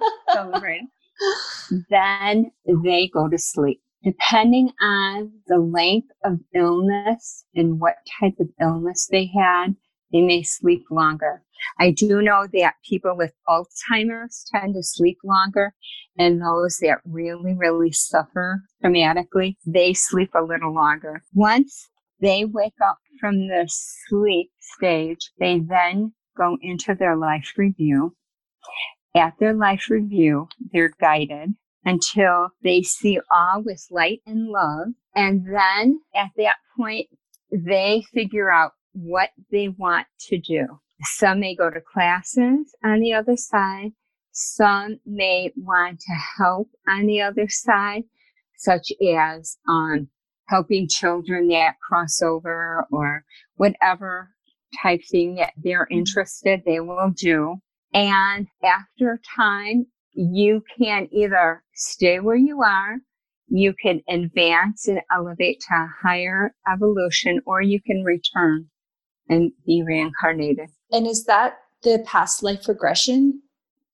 then they go to sleep depending on the length of illness and what type of illness they had, they may sleep longer. I do know that people with Alzheimer's tend to sleep longer, and those that really, really suffer dramatically, they sleep a little longer. Once they wake up from the sleep stage, they then go into their life review. At their life review, they're guided until they see all with light and love. And then at that point, they figure out what they want to do. Some may go to classes on the other side. Some may want to help on the other side, such as um, helping children that cross over or whatever type thing that they're interested, they will do. And after time, you can either stay where you are, you can advance and elevate to a higher evolution, or you can return and be reincarnated. And is that the past life regression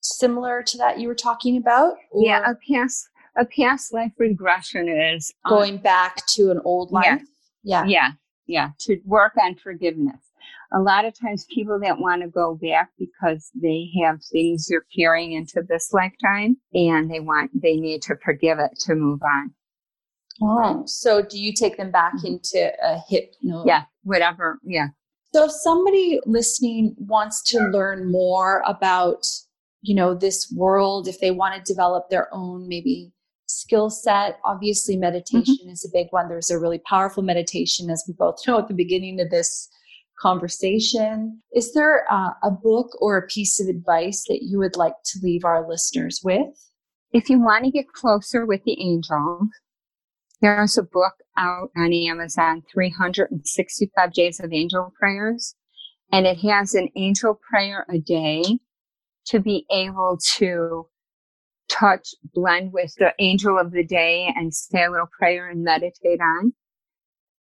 similar to that you were talking about? Yeah, a past a past life regression is going um, back to an old life. Yeah. yeah. Yeah. Yeah. To work on forgiveness a lot of times people that want to go back because they have things they're carrying into this lifetime and they want they need to forgive it to move on. Oh so do you take them back mm-hmm. into a hip no? Yeah whatever yeah. So if somebody listening wants to learn more about you know this world if they want to develop their own maybe skill set obviously meditation mm-hmm. is a big one. There's a really powerful meditation as we both know at the beginning of this conversation. Is there a book or a piece of advice that you would like to leave our listeners with? If you want to get closer with the angels, there's a book out on Amazon 365 Days of Angel Prayers, and it has an angel prayer a day to be able to touch, blend with the angel of the day and say a little prayer and meditate on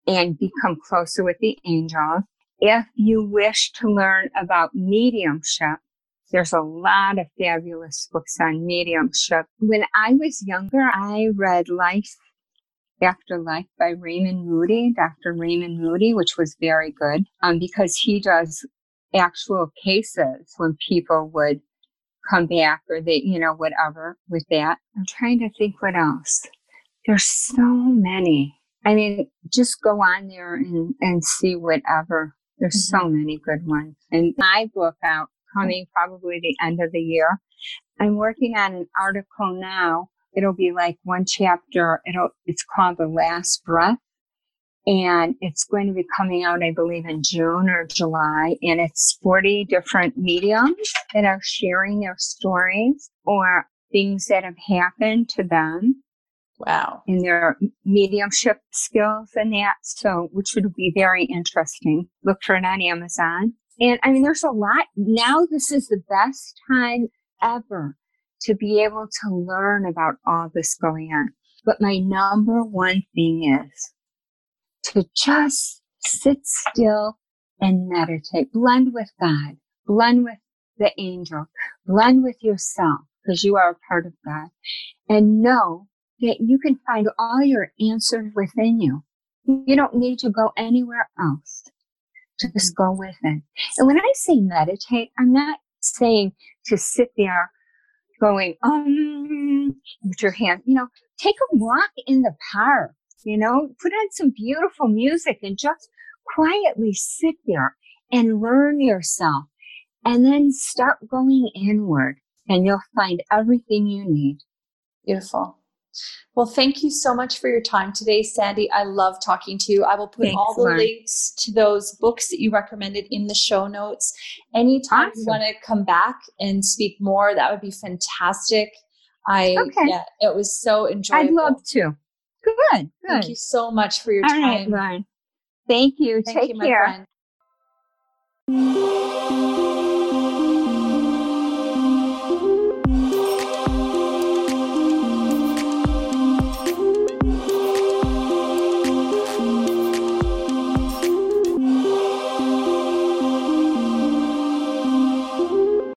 and become closer with the angels. If you wish to learn about mediumship, there's a lot of fabulous books on mediumship. When I was younger, I read Life After Life by Raymond Moody, Dr. Raymond Moody, which was very good um, because he does actual cases when people would come back or they, you know, whatever with that. I'm trying to think what else. There's so many. I mean, just go on there and, and see whatever there's mm-hmm. so many good ones. And my book out coming probably the end of the year. I'm working on an article now. It'll be like one chapter. It'll, it's called The Last Breath. and it's going to be coming out, I believe, in June or July. And it's 40 different mediums that are sharing their stories or things that have happened to them. Wow. In their mediumship skills and that. So, which would be very interesting. Look for it on Amazon. And I mean, there's a lot. Now, this is the best time ever to be able to learn about all this going on. But my number one thing is to just sit still and meditate, blend with God, blend with the angel, blend with yourself because you are a part of God and know that you can find all your answers within you. You don't need to go anywhere else. Just go within. And when I say meditate, I'm not saying to sit there going, um, with your hand, you know, take a walk in the park you know, put on some beautiful music and just quietly sit there and learn yourself and then start going inward and you'll find everything you need. Beautiful. Well, thank you so much for your time today, Sandy. I love talking to you. I will put Thanks, all the Lauren. links to those books that you recommended in the show notes. Anytime awesome. you want to come back and speak more, that would be fantastic. I okay. yeah, it was so enjoyable. I'd love to. Good. Good. Thank you so much for your All time. Right, Thank you. Thank Take you, care.